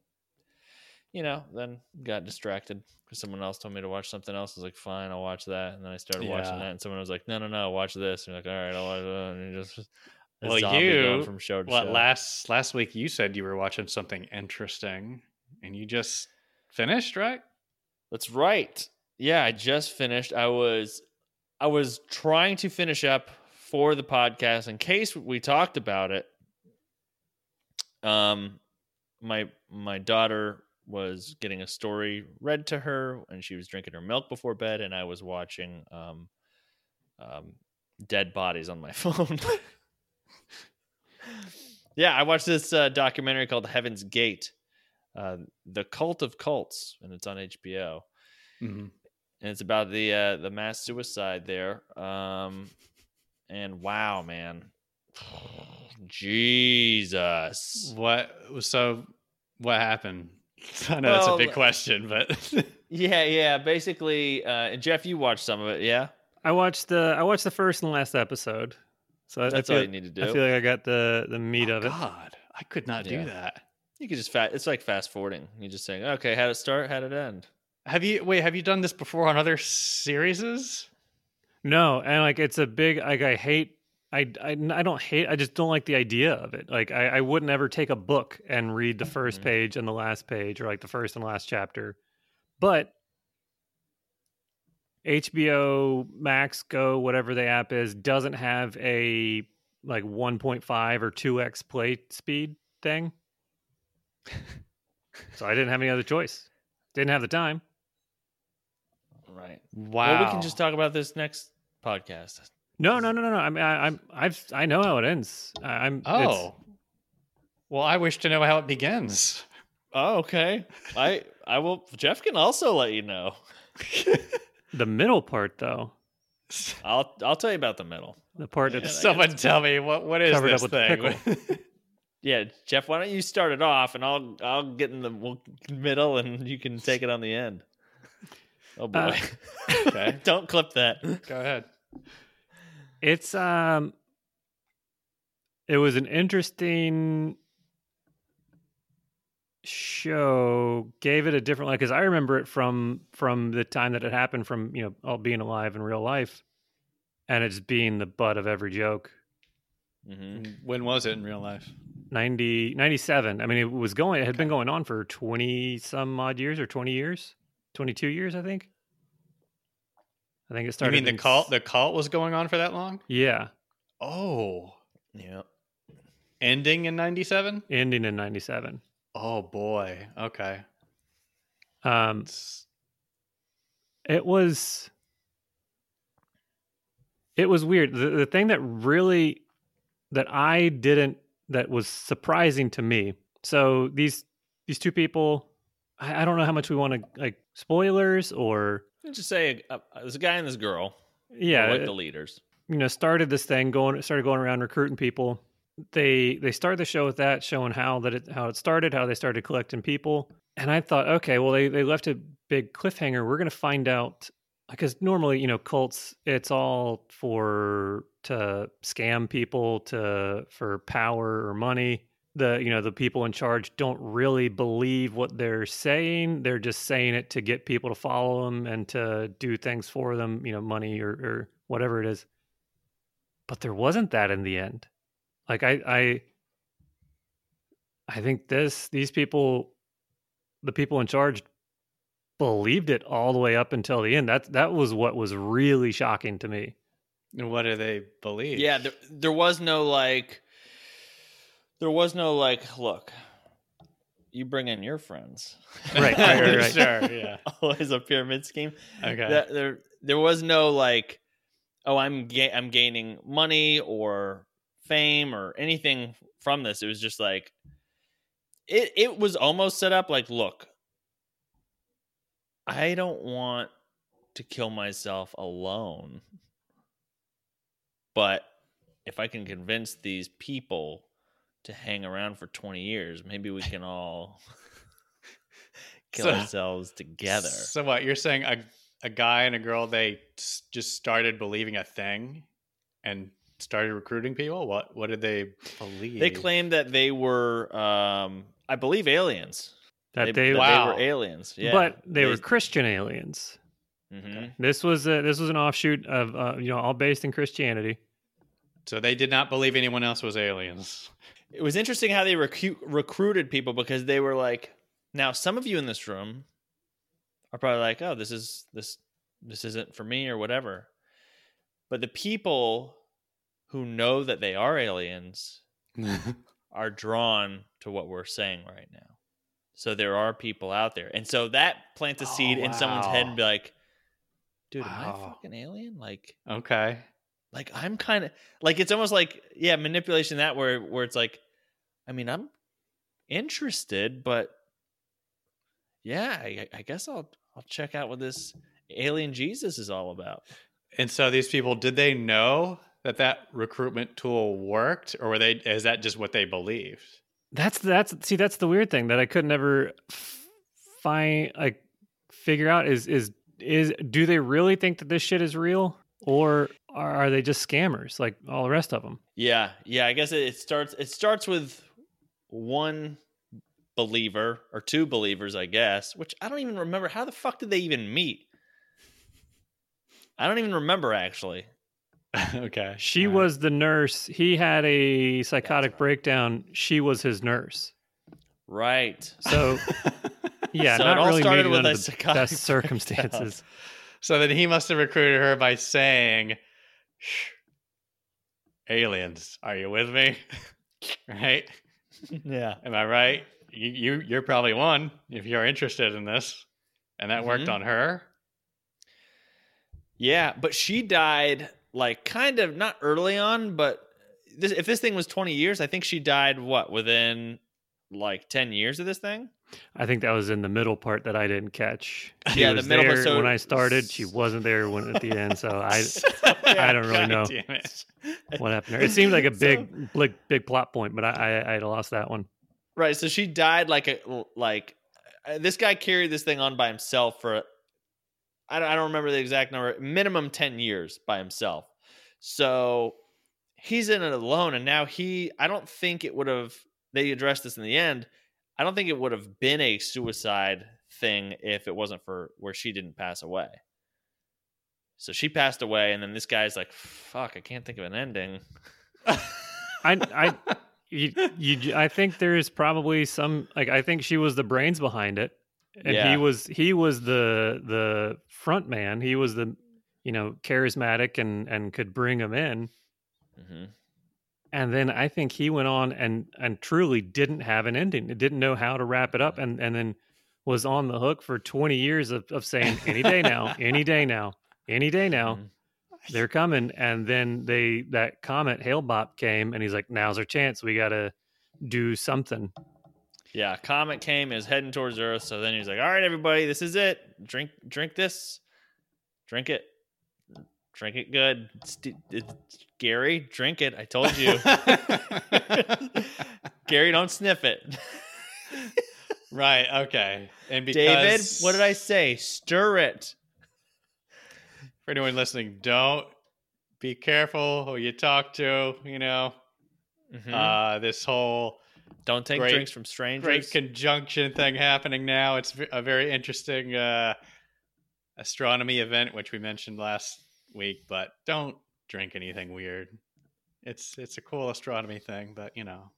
[SPEAKER 3] you know, then got distracted because someone else told me to watch something else. I was like, fine, I'll watch that. And then I started watching that, and someone was like, no, no, no, watch this. And you're like, all right, I'll watch that. And you just
[SPEAKER 1] Well, you-
[SPEAKER 3] from show to
[SPEAKER 1] What
[SPEAKER 3] show.
[SPEAKER 1] last last week you said you were watching something interesting, and you just finished, right?
[SPEAKER 3] That's right. Yeah, I just finished. I was I was trying to finish up for the podcast in case we talked about it. Um my my daughter was getting a story read to her and she was drinking her milk before bed and I was watching um um dead bodies on my [LAUGHS] phone. yeah, I watched this uh, documentary called Heaven's Gate. Uh, the Cult of Cults and it's on HBO
[SPEAKER 1] Mm-hmm.
[SPEAKER 3] and it's about the uh, the mass suicide there. Um, and wow, man, [SIGHS] Jesus,
[SPEAKER 1] What? So, what happened? [LAUGHS] I know that's a big question, but [LAUGHS]
[SPEAKER 3] yeah, yeah. Basically, uh, and Jeff, you watched some of it, yeah?
[SPEAKER 2] I watched the I watched the first and last episode, so I- I
[SPEAKER 3] That's
[SPEAKER 2] feel,
[SPEAKER 3] all you need to do.
[SPEAKER 2] I feel like I got the the meat
[SPEAKER 1] Oh,
[SPEAKER 2] of it.
[SPEAKER 1] God, I could not
[SPEAKER 3] Yeah.
[SPEAKER 1] do that.
[SPEAKER 3] you could just fast. It's like fast forwarding. You just saying, okay, how did it start? How did it end?
[SPEAKER 1] Have you wait? Have you done this before on other serieses?
[SPEAKER 2] No, and like it's a big like I hate I, I I don't hate I just don't like the idea of it. Like I, I wouldn't ever take a book and read the 1st
[SPEAKER 3] Mhm.
[SPEAKER 2] page and the last page or like the first and last chapter. But HBO Max Go whatever the app is doesn't have a like 1.5 or 2x play speed thing. [LAUGHS] so I didn't have any other choice. Didn't have the time.
[SPEAKER 3] Right.
[SPEAKER 1] Wow.
[SPEAKER 3] Well, we can just talk about this next podcast.
[SPEAKER 2] No, no, no, no, no. I mean, I, I'm, I've, I know how it ends. I, I'm. it's-
[SPEAKER 1] Oh, well, I wish to know how it begins.
[SPEAKER 3] Oh, okay. I I will. Jeff can also let you know. [LAUGHS]
[SPEAKER 2] the middle part, though,
[SPEAKER 3] I'll I'll tell you about the middle.
[SPEAKER 2] the part
[SPEAKER 3] Yeah,
[SPEAKER 2] that's
[SPEAKER 3] I
[SPEAKER 1] Someone tell me what what is this thing? [LAUGHS]
[SPEAKER 3] Yeah, Jeff, why don't you start it off and I'll I'll get in the middle and you can take it on the end. Oh boy.
[SPEAKER 2] Uh, [LAUGHS] [LAUGHS]
[SPEAKER 1] okay,
[SPEAKER 3] Don't clip that.
[SPEAKER 1] go ahead.
[SPEAKER 2] it's um, it was an interesting show. Gave it a different like because I remember it from from the time that it happened from you know all being alive in real life, and it's being the butt of every joke.
[SPEAKER 3] hmm
[SPEAKER 1] When was it in real life?
[SPEAKER 2] 90, 97. I mean, it was going. It had been going on for twenty some odd years or twenty years, twenty two years, I think. I think it started.
[SPEAKER 1] You
[SPEAKER 2] started.
[SPEAKER 1] mean the cult?
[SPEAKER 2] s-
[SPEAKER 1] The cult was going on for that long?
[SPEAKER 2] Yeah,
[SPEAKER 1] Oh,
[SPEAKER 3] Yeah.
[SPEAKER 1] ending in '97.
[SPEAKER 2] ending in ninety seven.
[SPEAKER 1] Oh boy. Okay.
[SPEAKER 2] Um,
[SPEAKER 1] It's-
[SPEAKER 2] it was it was weird. The, the thing that really that I didn't that was surprising to me. So these these two people, I, I don't know how much we want to like spoilers or
[SPEAKER 3] Let's just say uh, there's a guy and this girl.
[SPEAKER 2] yeah,
[SPEAKER 3] like the leaders.
[SPEAKER 2] you know started this thing going started going around recruiting people they they started the show with that showing how that it how it started how they started collecting people and i thought okay well they, they left a big cliffhanger we're going to find out because normally you know cults it's all for to scam people to for power or money the you know the people in charge don't really believe what they're saying. They're just saying it to get people to follow them and to do things for them you know money or, or whatever it is. But there wasn't that in the end. Like i i i think this these people the people in charge believed it all the way up until the end. That that was what was really shocking to me.
[SPEAKER 1] And what do they believe?
[SPEAKER 3] Yeah, there, there was no like, there was no like, look, you bring in your friends,
[SPEAKER 2] Right, right, right, right. [LAUGHS]
[SPEAKER 1] sure. Yeah.
[SPEAKER 3] Always a pyramid scheme.
[SPEAKER 1] Okay.
[SPEAKER 3] That- there, there was no like, oh, I'm ga- I'm gaining money or fame or anything from this. It was just like, it it was almost set up like, look, I don't want to kill myself alone, but if I can convince these people to hang around for 20 years, maybe we can all [LAUGHS] kill
[SPEAKER 1] So-
[SPEAKER 3] ourselves together.
[SPEAKER 1] So what you're saying? A a guy and a girl they s- just started believing a thing, and started recruiting people. What what did they believe?
[SPEAKER 3] They claimed that they were, um, I believe, aliens.
[SPEAKER 2] that
[SPEAKER 3] they,
[SPEAKER 2] they,
[SPEAKER 3] that
[SPEAKER 1] Wow.
[SPEAKER 3] they were aliens. Yeah,
[SPEAKER 2] but they, were christian aliens
[SPEAKER 3] mhm.
[SPEAKER 2] This was a, this was an offshoot of uh, you know all based in Christianity.
[SPEAKER 1] So they did not believe anyone else was aliens.
[SPEAKER 3] It was interesting how they recu- recruited people because they were like, now some of you in this room are probably like, oh, this is this this isn't for me or whatever. But the people who know that they are aliens [LAUGHS] are drawn to what we're saying right now. So there are people out there. And so that plants a
[SPEAKER 1] Oh,
[SPEAKER 3] seed in someone's head and be like, dude, am I a fucking alien? Like
[SPEAKER 1] okay.
[SPEAKER 3] Like I'm kind of like it's almost like yeah, manipulation that where where it's like I mean, I'm interested, but yeah, I, I guess I'll I'll check out what this alien Jesus is all about.
[SPEAKER 1] And so these people did they know that that recruitment tool worked, or were they? Is that just what they believed?
[SPEAKER 2] That's that's see that's the weird thing that I could never f- find like figure out is is is do they really think that this shit is real or are, are they just scammers like all the rest of them?
[SPEAKER 3] Yeah, yeah. I guess it, it starts. It starts with one believer or two believers, I guess. Which I don't even remember. How the fuck did they even meet? I don't even remember actually. [LAUGHS]
[SPEAKER 1] okay.
[SPEAKER 2] She
[SPEAKER 1] All right.
[SPEAKER 2] was the nurse. He had a psychotic
[SPEAKER 3] right.
[SPEAKER 2] breakdown. She was his nurse.
[SPEAKER 3] Right.
[SPEAKER 2] So [LAUGHS] yeah,
[SPEAKER 3] So it
[SPEAKER 2] not
[SPEAKER 3] all
[SPEAKER 2] really
[SPEAKER 3] started with
[SPEAKER 2] under
[SPEAKER 3] a
[SPEAKER 2] the best [LAUGHS] circumstances.
[SPEAKER 1] So then he must have recruited her by saying, Shh, "Aliens, are you with me?" [LAUGHS] right?
[SPEAKER 3] yeah.
[SPEAKER 1] Am I right? You, you you're probably one if you're interested in this, and that worked
[SPEAKER 3] Mhm.
[SPEAKER 1] on her.
[SPEAKER 3] Yeah, but she died like kind of not early on, but this, if this thing was 20 years, I think she died what within like 10 years of this thing.
[SPEAKER 2] I think that was in the middle part that I didn't catch. She
[SPEAKER 3] Yeah, the middle part,
[SPEAKER 2] there
[SPEAKER 3] so-
[SPEAKER 2] when I started. She wasn't there when at the end. So [LAUGHS] I I don't really know. what happened there. It seemed like a [LAUGHS]
[SPEAKER 3] So-
[SPEAKER 2] big big big plot point, but I I, I had lost that one.
[SPEAKER 3] Right, so she died like a like uh, this guy carried this thing on by himself for I don't, I don't remember the exact number, minimum 10 years by himself. So he's in it alone and now he I don't think it would have they addressed this in the end. I don't think it would have been a suicide thing if it wasn't for where she didn't pass away. So she passed away and then this guy's like fuck, I can't think of an ending.
[SPEAKER 2] I I [LAUGHS] you, you I think there's probably some like I think she was the brains behind it, and
[SPEAKER 3] Yeah.
[SPEAKER 2] he was he was the the front man. He was the you know charismatic and and could bring them in.
[SPEAKER 3] hmm
[SPEAKER 2] And then I think he went on and and truly didn't have an ending. It didn't know how to wrap it up. And and then was on the hook for 20 years of, of saying any day now, [LAUGHS] any day now, any day now,
[SPEAKER 3] Mhm.
[SPEAKER 2] they're coming. And then they that comet Hale-Bopp came and he's like, now's our chance. We gotta do something.
[SPEAKER 3] Yeah, comet came, is heading towards Earth. So then he's like, "All right, everybody, this is it. Drink, drink this, drink it, drink it good." St- it's, Gary, drink it. I told you, [LAUGHS] Gary, don't sniff it.
[SPEAKER 1] right. Okay. And because
[SPEAKER 3] David, what did I say? Stir it.
[SPEAKER 1] For anyone listening, don't be careful who you talk to. You know,
[SPEAKER 3] Mhm.
[SPEAKER 1] uh, this whole
[SPEAKER 3] don't take
[SPEAKER 1] great-
[SPEAKER 3] drinks from strangers.
[SPEAKER 1] great conjunction thing happening now. It's a very interesting uh, astronomy event, which we mentioned last week. But don't drink anything weird. It's it's a cool astronomy thing, but you know.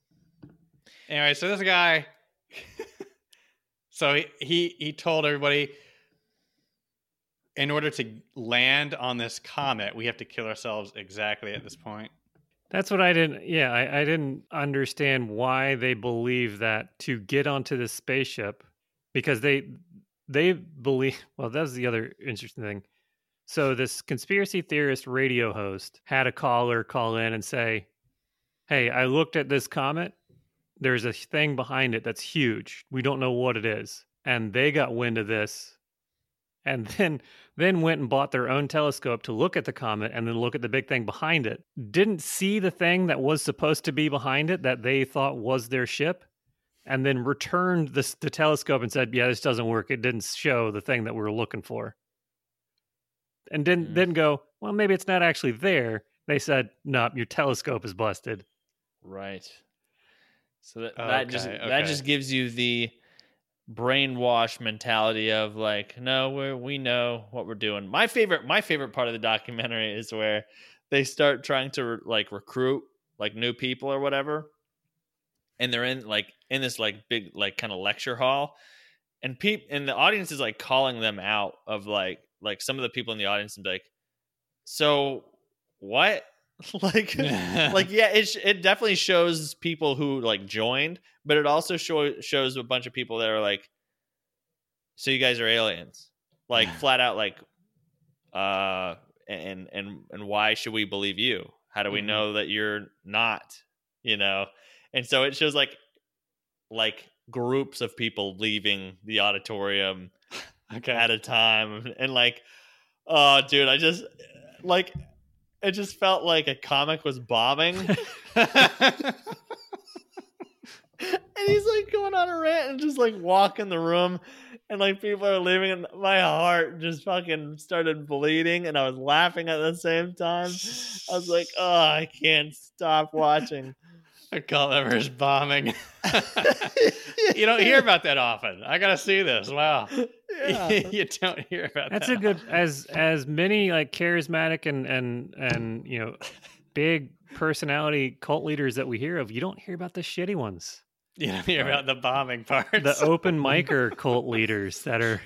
[SPEAKER 1] Anyway, so this guy, [LAUGHS] so he, he he told everybody, in order to land on this comet, we have to kill ourselves exactly at this point.
[SPEAKER 2] That's what I didn't. Yeah, I, I didn't understand why they believe that to get onto this spaceship, because they they believe. Well, that's the other interesting thing. So this conspiracy theorist radio host had a caller call in and say, "Hey, I looked at this comet. There's a thing behind it that's huge. We don't know what it is." And they got wind of this, and [LAUGHS] then then went and bought their own telescope to look at the comet and then look at the big thing behind it. Didn't see the thing that was supposed to be behind it that they thought was their ship, and then returned the, the telescope and said, "Yeah, this doesn't work. It didn't show the thing that we were looking for." And didn't
[SPEAKER 3] Mm.
[SPEAKER 2] didn't go, "Well, maybe it's not actually there." They said, "No, your telescope is busted."
[SPEAKER 3] Right. So that, that just
[SPEAKER 1] Okay,
[SPEAKER 3] that just gives you the brainwash mentality of like, no, we we know what we're doing. My favorite my favorite part of the documentary is where they start trying to re- like recruit like new people or whatever, and they're in like in this like big like kind of lecture hall, and peop and the audience is like calling them out of like like some of the people in the audience and be like, so what? [LAUGHS] like [LAUGHS] like yeah it, sh- it definitely shows people who like joined but it also show- shows a bunch of people that are like so you guys are aliens like [LAUGHS] flat out like uh and and and why should we believe you how do we
[SPEAKER 1] Mhm.
[SPEAKER 3] know that you're not you know and so it shows like like groups of people leaving the auditorium
[SPEAKER 1] okay.
[SPEAKER 3] at a time [LAUGHS] and like oh dude i just like it just felt like a comic was bombing [LAUGHS] and he's like going on a rant and just like walking the room and like people are leaving and my heart just fucking started bleeding and i was laughing at the same time. I was like oh i can't stop watching [LAUGHS]
[SPEAKER 1] I call that verse bombing. [LAUGHS] you don't hear about that often. I gotta see this. Wow.
[SPEAKER 3] yeah. [LAUGHS]
[SPEAKER 1] you don't hear about that.
[SPEAKER 2] That's
[SPEAKER 1] that.
[SPEAKER 2] a good as as many like charismatic and and and you know big personality cult leaders that we hear of. You don't hear about the shitty ones.
[SPEAKER 1] You don't hear about the bombing part.
[SPEAKER 2] the open micer cult leaders that are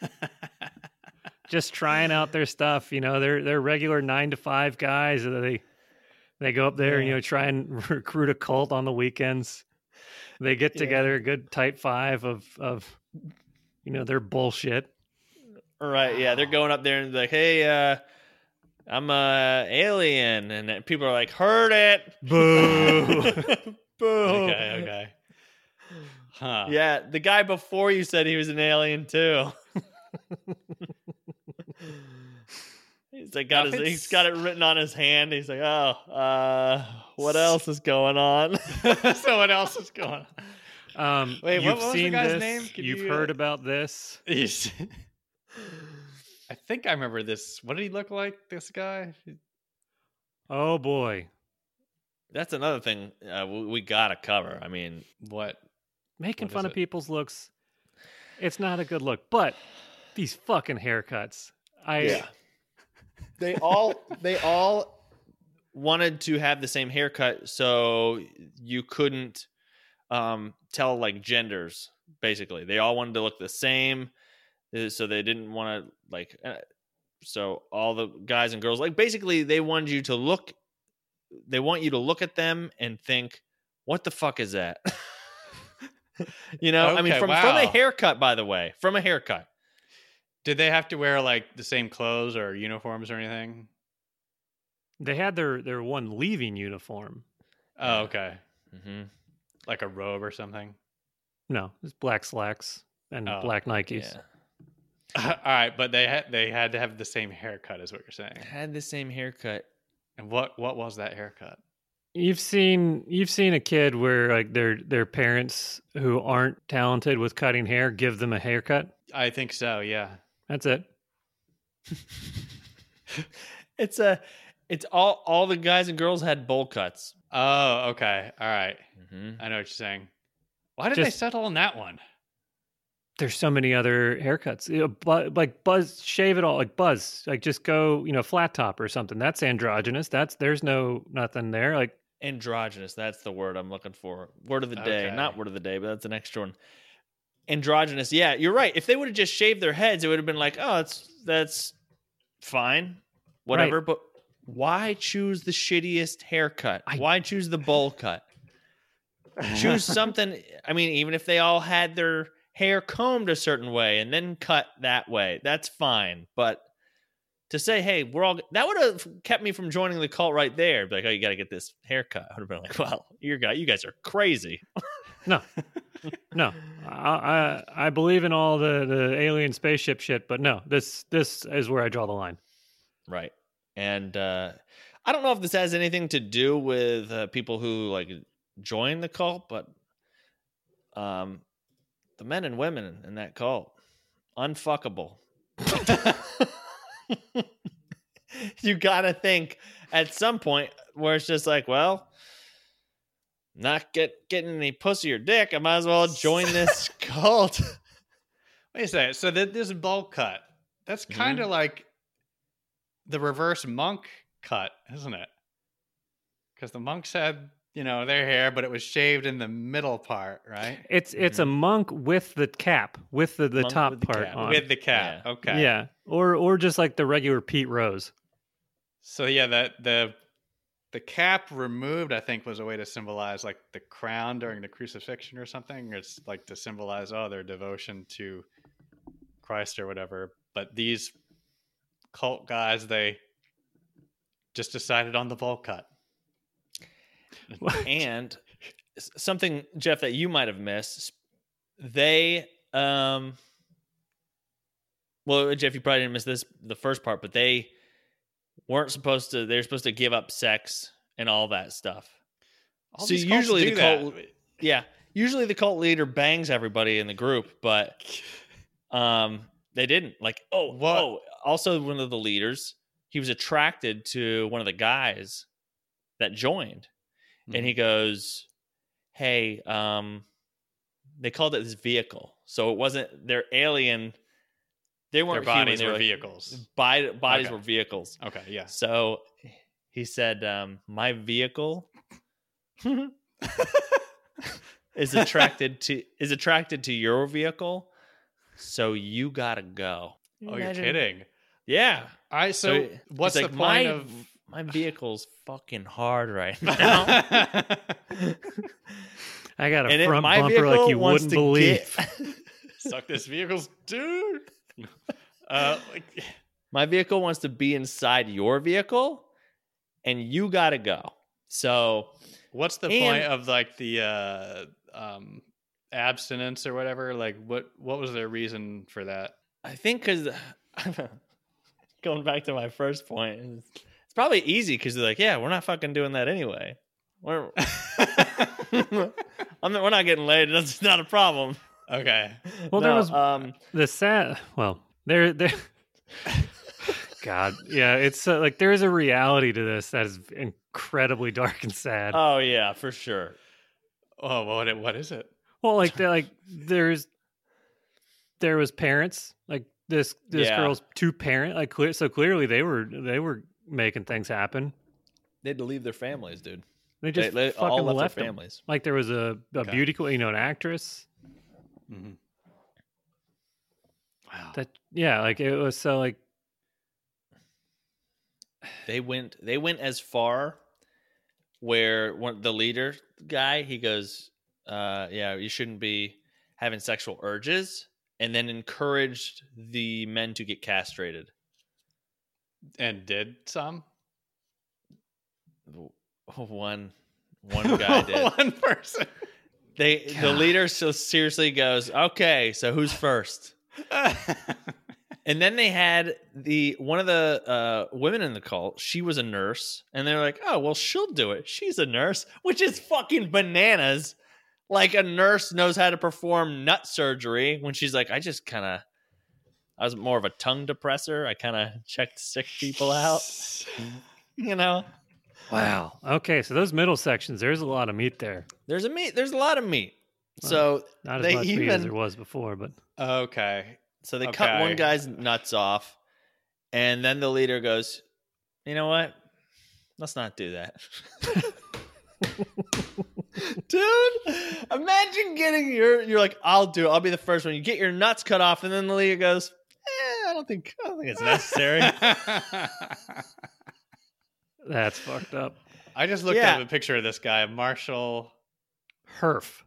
[SPEAKER 2] [LAUGHS] just trying out their stuff. You know, they're they're regular nine to five guys. and They they go up there and you know try and [LAUGHS] recruit a cult on the weekends. They get
[SPEAKER 3] Yeah.
[SPEAKER 2] together a good tight five of of you know their bullshit.
[SPEAKER 3] Right. Yeah. They're going up there and like, hey, uh, I'm a alien, and people are like, heard it.
[SPEAKER 2] Boo. [LAUGHS] [LAUGHS]
[SPEAKER 3] Boo.
[SPEAKER 1] okay, okay. Huh.
[SPEAKER 3] Yeah, the guy before you said he was an alien too. He's like got his, he's got it written on his hand. He's like, oh, uh, what else is going on? [LAUGHS]
[SPEAKER 1] so what else is going on?
[SPEAKER 2] Um,
[SPEAKER 1] Wait, what-
[SPEAKER 2] you've
[SPEAKER 1] what was the
[SPEAKER 2] seen
[SPEAKER 1] guy's
[SPEAKER 2] this.
[SPEAKER 1] name? Could
[SPEAKER 2] You've
[SPEAKER 1] you, uh,
[SPEAKER 2] heard about this. [LAUGHS]
[SPEAKER 1] I think I remember this. What did he look like? This guy?
[SPEAKER 2] Oh boy,
[SPEAKER 3] That's another thing uh, we, we gotta cover. I mean,
[SPEAKER 1] What?
[SPEAKER 2] making
[SPEAKER 1] What is
[SPEAKER 2] fun of
[SPEAKER 1] it?
[SPEAKER 2] people's looks. It's not a good look, but these fucking haircuts. I
[SPEAKER 3] they all they all wanted to have the same haircut so you couldn't um tell like genders basically. They all wanted to look the same uh, so they didn't want to like uh, so all the guys and girls like basically they wanted you to look they want you to look at them and think what the fuck is that? [LAUGHS] You know, I mean,
[SPEAKER 1] Okay,
[SPEAKER 3] from from a haircut, by the way, from a haircut.
[SPEAKER 1] Did they have to wear like the same clothes or uniforms or anything?
[SPEAKER 2] They had their their one leaving uniform.
[SPEAKER 1] Oh, okay.
[SPEAKER 3] Mm-hmm.
[SPEAKER 1] Like a robe or something.
[SPEAKER 2] No, it's black slacks and
[SPEAKER 1] Oh,
[SPEAKER 2] black Nikes.
[SPEAKER 3] Yeah, [LAUGHS]
[SPEAKER 1] All right, but they had they had to have the same haircut, is what you're saying.
[SPEAKER 3] had the same haircut.
[SPEAKER 1] And what what was that haircut?
[SPEAKER 2] You've seen you've seen a kid where like their their parents who aren't talented with cutting hair give them a haircut.
[SPEAKER 1] I think so. Yeah.
[SPEAKER 2] That's it. [LAUGHS]
[SPEAKER 3] It's a, it's all all the guys and girls had bowl cuts.
[SPEAKER 1] Oh, okay. All right.
[SPEAKER 3] Mm-hmm.
[SPEAKER 1] I know what you're saying. Why did they settle on that one?
[SPEAKER 2] There's so many other haircuts. You know, bu- like buzz, shave it all. Like buzz, like just go, you know, flat top or something. That's androgynous. That's there's no nothing there. Like
[SPEAKER 3] Androgynous. That's the word I'm looking for. Word of the day,
[SPEAKER 1] Okay.
[SPEAKER 3] not word of the day, but that's an extra one. Androgynous. Yeah, you're right. If they would have just shaved their heads, it would have been like, oh, that's that's fine, whatever. But why choose the shittiest haircut?
[SPEAKER 2] I-
[SPEAKER 3] why choose the bowl cut? choose [LAUGHS] something. I mean, even if they all had their hair combed a certain way and then cut that way, that's fine. But to say, hey, we're all that would have kept me from joining the cult right there. Be like, oh, you got to get this haircut. I would have been like, well, you guys, you guys are crazy. [LAUGHS]
[SPEAKER 2] no, no. I, I I believe in all the the alien spaceship shit, but no, this this is where I draw the line.
[SPEAKER 3] Right. And uh, I don't know if this has anything to do with uh, people who like join the cult, but um, the men and women in that cult, unfuckable. [LAUGHS] you got to think at some point where it's just like, well, not get getting any pussy or dick. I might as well join this [LAUGHS] cult.
[SPEAKER 1] Wait a second. So th- this bowl cut, that's mm-hmm. kind of like the reverse monk cut, isn't it? Because the monks had, you know, their hair, but it was shaved in the middle part, right?
[SPEAKER 2] It's it's a mm-hmm. monk with the cap, with the, the
[SPEAKER 3] Monk
[SPEAKER 2] top
[SPEAKER 3] with the
[SPEAKER 2] part
[SPEAKER 3] cap.
[SPEAKER 2] on.
[SPEAKER 1] With the cap.
[SPEAKER 3] Yeah.
[SPEAKER 1] Okay.
[SPEAKER 2] Yeah, or or just like the regular Pete Rose.
[SPEAKER 1] So yeah, that the the cap removed, I think, was a way to symbolize like the crown during the crucifixion or something. It's like to symbolize oh their devotion to Christ or whatever. But these cult guys, they just decided on the bowl cut. [LAUGHS]
[SPEAKER 3] and something jeff that you might have missed they um well jeff you probably didn't miss this the first part but they weren't supposed to they're supposed to give up sex and all that stuff
[SPEAKER 1] All
[SPEAKER 3] So usually the
[SPEAKER 1] that.
[SPEAKER 3] cult- yeah usually the cult leader bangs everybody in the group but [LAUGHS] um they didn't like oh
[SPEAKER 1] whoa!
[SPEAKER 3] oh also one of the leaders he was attracted to one of the guys that joined
[SPEAKER 1] Mm-hmm.
[SPEAKER 3] and he goes hey um they called it this vehicle so it wasn't their alien they
[SPEAKER 1] their
[SPEAKER 3] weren't
[SPEAKER 1] bodies
[SPEAKER 3] human,
[SPEAKER 1] were
[SPEAKER 3] they were
[SPEAKER 1] vehicles.
[SPEAKER 3] Body, bodies
[SPEAKER 1] Okay.
[SPEAKER 3] were vehicles
[SPEAKER 1] Okay, yeah.
[SPEAKER 3] so he said um my vehicle [LAUGHS] is attracted to is attracted to your vehicle so you gotta go
[SPEAKER 1] Oh, you're kidding.
[SPEAKER 3] yeah
[SPEAKER 1] I so,
[SPEAKER 3] So
[SPEAKER 1] what's
[SPEAKER 3] He's
[SPEAKER 1] the
[SPEAKER 3] like,
[SPEAKER 1] point
[SPEAKER 3] my,
[SPEAKER 1] of
[SPEAKER 3] my vehicle's fucking hard right [LAUGHS] now
[SPEAKER 2] I got a
[SPEAKER 3] and
[SPEAKER 2] front bumper like you wouldn't believe.
[SPEAKER 3] get [LAUGHS]
[SPEAKER 1] suck this vehicle's dude? [LAUGHS] Uh, like, [LAUGHS]
[SPEAKER 3] my vehicle wants to be inside your vehicle and you gotta go so
[SPEAKER 1] what's the
[SPEAKER 3] And-
[SPEAKER 1] point of like the uh, um, abstinence or whatever? Like, what what was their reason for that?
[SPEAKER 3] i think because [LAUGHS] going back to my first point it's, it's probably easy because they're like yeah we're not fucking doing that anyway we're I'm not, we're not getting laid that's not a problem
[SPEAKER 1] okay, [LAUGHS]
[SPEAKER 2] Well, there was-
[SPEAKER 3] um
[SPEAKER 2] the sad. Well, there there. [LAUGHS] God, yeah, it's uh, like there is a reality to this that is incredibly dark and sad.
[SPEAKER 3] oh yeah for sure
[SPEAKER 1] oh, what what is it?
[SPEAKER 2] well, like they're like [LAUGHS] there's there was parents like this this
[SPEAKER 3] Yeah.
[SPEAKER 2] girl's two parent like clear so clearly they were they were making things happen.
[SPEAKER 3] they had to leave their families dude
[SPEAKER 2] They just
[SPEAKER 3] they, they
[SPEAKER 2] fucking
[SPEAKER 3] all left,
[SPEAKER 2] left
[SPEAKER 3] their
[SPEAKER 2] them.
[SPEAKER 3] families
[SPEAKER 2] Like there was a, a
[SPEAKER 1] Okay.
[SPEAKER 2] beauty queen, you know, an actress
[SPEAKER 1] Mhm. Wow.
[SPEAKER 2] that yeah, like it was so like
[SPEAKER 3] they went they went as far where one the leader guy he goes uh, yeah, you shouldn't be having sexual urges, and then encouraged the men to get castrated.
[SPEAKER 1] And did some?
[SPEAKER 3] One, one guy [LAUGHS] did.
[SPEAKER 1] One person.
[SPEAKER 3] They the leader so seriously goes, okay, so who's first? [LAUGHS] And then they had the one of the uh, women in the cult. She was a nurse, and they're like, "Oh, well, she'll do it. She's a nurse," which is fucking bananas. Like a nurse knows how to perform nut surgery when she's like, "I just kind of, I was more of a tongue depressor. I kind of checked sick people out, [LAUGHS] you know."
[SPEAKER 2] Wow. Okay, so those middle sections, there's a lot of meat there.
[SPEAKER 3] There's a meat. There's a lot of meat.
[SPEAKER 2] Wow.
[SPEAKER 3] So
[SPEAKER 2] Not as
[SPEAKER 3] They
[SPEAKER 2] much meat as there was before, but
[SPEAKER 1] okay.
[SPEAKER 3] So they cut one guy's nuts off, and then the leader goes, "You know what? Let's not do that." [LAUGHS] Dude, imagine getting your you're like, "I'll do it. I'll be the first one." You get your nuts cut off, and then the leader goes, eh, "I don't think I don't think it's necessary." [LAUGHS]
[SPEAKER 2] that's fucked up.
[SPEAKER 1] I just looked
[SPEAKER 3] Yeah.
[SPEAKER 1] up a picture of this guy, Marshall
[SPEAKER 2] Herff.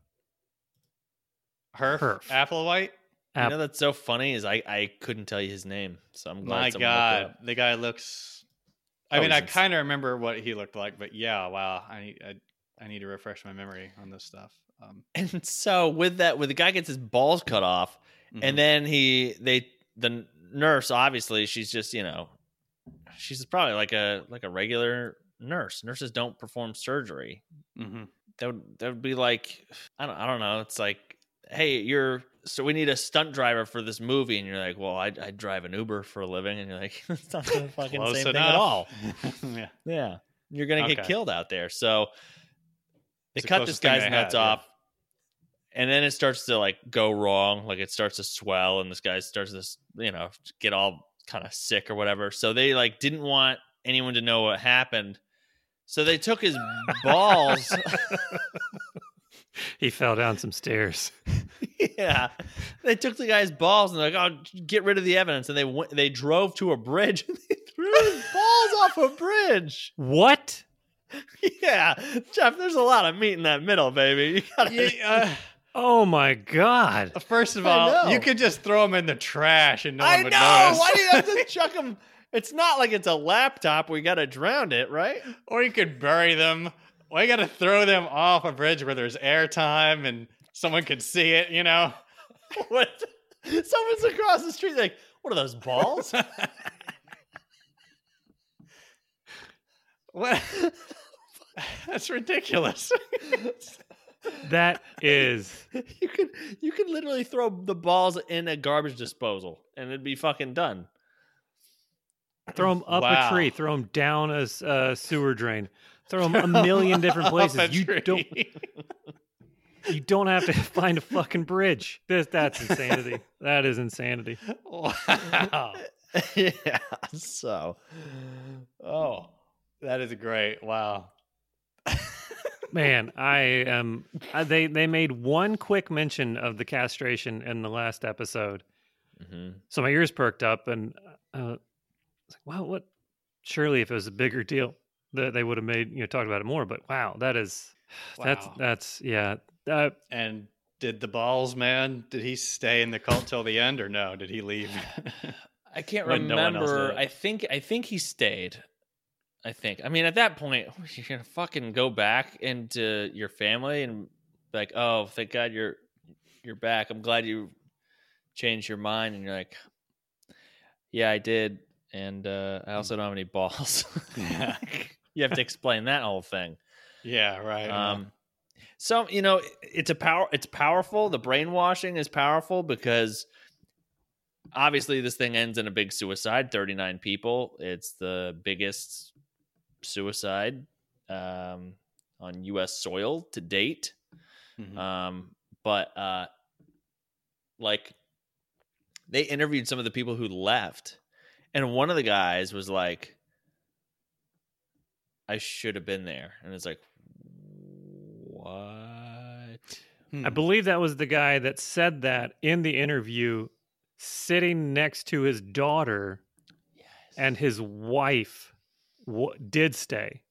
[SPEAKER 1] Herff,
[SPEAKER 2] Herff.
[SPEAKER 1] Applewhite.
[SPEAKER 3] you know that's so funny is I I couldn't tell you his name, so I'm glad
[SPEAKER 1] My
[SPEAKER 3] someone looked it
[SPEAKER 1] God,
[SPEAKER 3] up.
[SPEAKER 1] the guy looks. I
[SPEAKER 3] Oh,
[SPEAKER 1] mean, I kind of remember what he looked like, but yeah, wow, I need I, I need to refresh my memory on this stuff. Um, [LAUGHS]
[SPEAKER 3] And so with that, with the guy gets his balls cut off,
[SPEAKER 1] mhm.
[SPEAKER 3] and then he they the nurse obviously she's just you know she's probably like a like a regular nurse. Nurses don't perform surgery.
[SPEAKER 1] Mhm.
[SPEAKER 3] that would that would be like [SIGHS] i don't i don't know. It's like hey you're so we need a stunt driver for this movie. And you're like well i i drive an uber for a living. And you're like [LAUGHS] it's not the [LAUGHS] fucking
[SPEAKER 1] Close
[SPEAKER 3] same thing at all. [LAUGHS]
[SPEAKER 1] Yeah,
[SPEAKER 3] yeah. You're gonna get killed out there. So they
[SPEAKER 1] It's the
[SPEAKER 3] cut this guy's nuts
[SPEAKER 1] had, yeah.
[SPEAKER 3] off. And then it starts to like go wrong. Like it starts to swell. And this guy starts to you know get all kind of sick or whatever so they like didn't want anyone to know what happened. So they took his balls [LAUGHS]
[SPEAKER 2] he fell down some stairs. [LAUGHS]
[SPEAKER 3] yeah. They took the guy's balls and they're like oh get rid of the evidence. And they went they drove to a bridge [LAUGHS] and they threw his balls off a bridge.
[SPEAKER 2] What?
[SPEAKER 3] yeah. Jeff there's a lot of meat in that middle baby. You gotta
[SPEAKER 1] Yeah, uh,
[SPEAKER 2] Oh my god.
[SPEAKER 1] uh, first of
[SPEAKER 3] I
[SPEAKER 1] all,
[SPEAKER 3] know.
[SPEAKER 1] you could just throw them in the trash and no
[SPEAKER 3] I
[SPEAKER 1] one would
[SPEAKER 3] know.
[SPEAKER 1] notice.
[SPEAKER 3] Why do you have to [LAUGHS] chuck them? It's not like it's a laptop We got to drown it, right?
[SPEAKER 1] or you could bury them. Why you got to throw them off a bridge where there's airtime and someone could see it? You know. [LAUGHS]
[SPEAKER 3] What? Someone's across the street, like, what are those balls? [LAUGHS]
[SPEAKER 1] What? That's ridiculous.
[SPEAKER 2] That [LAUGHS] is
[SPEAKER 3] you could you could literally throw the balls in a garbage disposal and it'd be fucking done.
[SPEAKER 2] throw them up
[SPEAKER 1] Wow.
[SPEAKER 2] a tree, throw them down a, uh, sewer drain, throw them a million different places. You
[SPEAKER 1] tree.
[SPEAKER 2] don't you don't have to [LAUGHS] find a fucking bridge. This that's insanity. that is insanity.
[SPEAKER 1] wow. [LAUGHS]
[SPEAKER 3] yeah. So,
[SPEAKER 1] Oh, that is great. Wow.
[SPEAKER 2] Man, I am. I, they they made one quick mention of the castration in the last episode,
[SPEAKER 3] mhm.
[SPEAKER 2] so my ears perked up, and uh, I was like, "Wow, what?" Surely, if it was a bigger deal, that they would have made you know talked about it more. But wow, that is [SIGHS] that's
[SPEAKER 1] Wow.
[SPEAKER 2] that's yeah. Uh,
[SPEAKER 1] And did the balls man? Did he stay in the cult till the end, or no? Did he leave? [SIGHS]
[SPEAKER 3] I can't [LAUGHS]
[SPEAKER 1] When no one else
[SPEAKER 3] remember.
[SPEAKER 1] did.
[SPEAKER 3] I think I think he stayed. I think. I mean, at that point, [LAUGHS] you're gonna fucking go back into your family and like, oh, thank God you're you're back. I'm glad you changed your mind. And you're like, yeah, I did, and uh, I also don't have any balls. [LAUGHS] You have to explain that whole thing.
[SPEAKER 1] yeah, right.
[SPEAKER 3] Um, so you know, it's a power. It's powerful. The brainwashing is powerful because obviously this thing ends in a big suicide. Thirty nine people. It's the biggest suicide um, on U.S. soil to date.
[SPEAKER 1] Mhm.
[SPEAKER 3] Um, but uh, like they interviewed some of the people who left, and one of the guys was like, "I should have been there," and it's like, what?
[SPEAKER 2] I believe that was the guy that said that in the interview, sitting next to his daughter, and his wife w- did stay.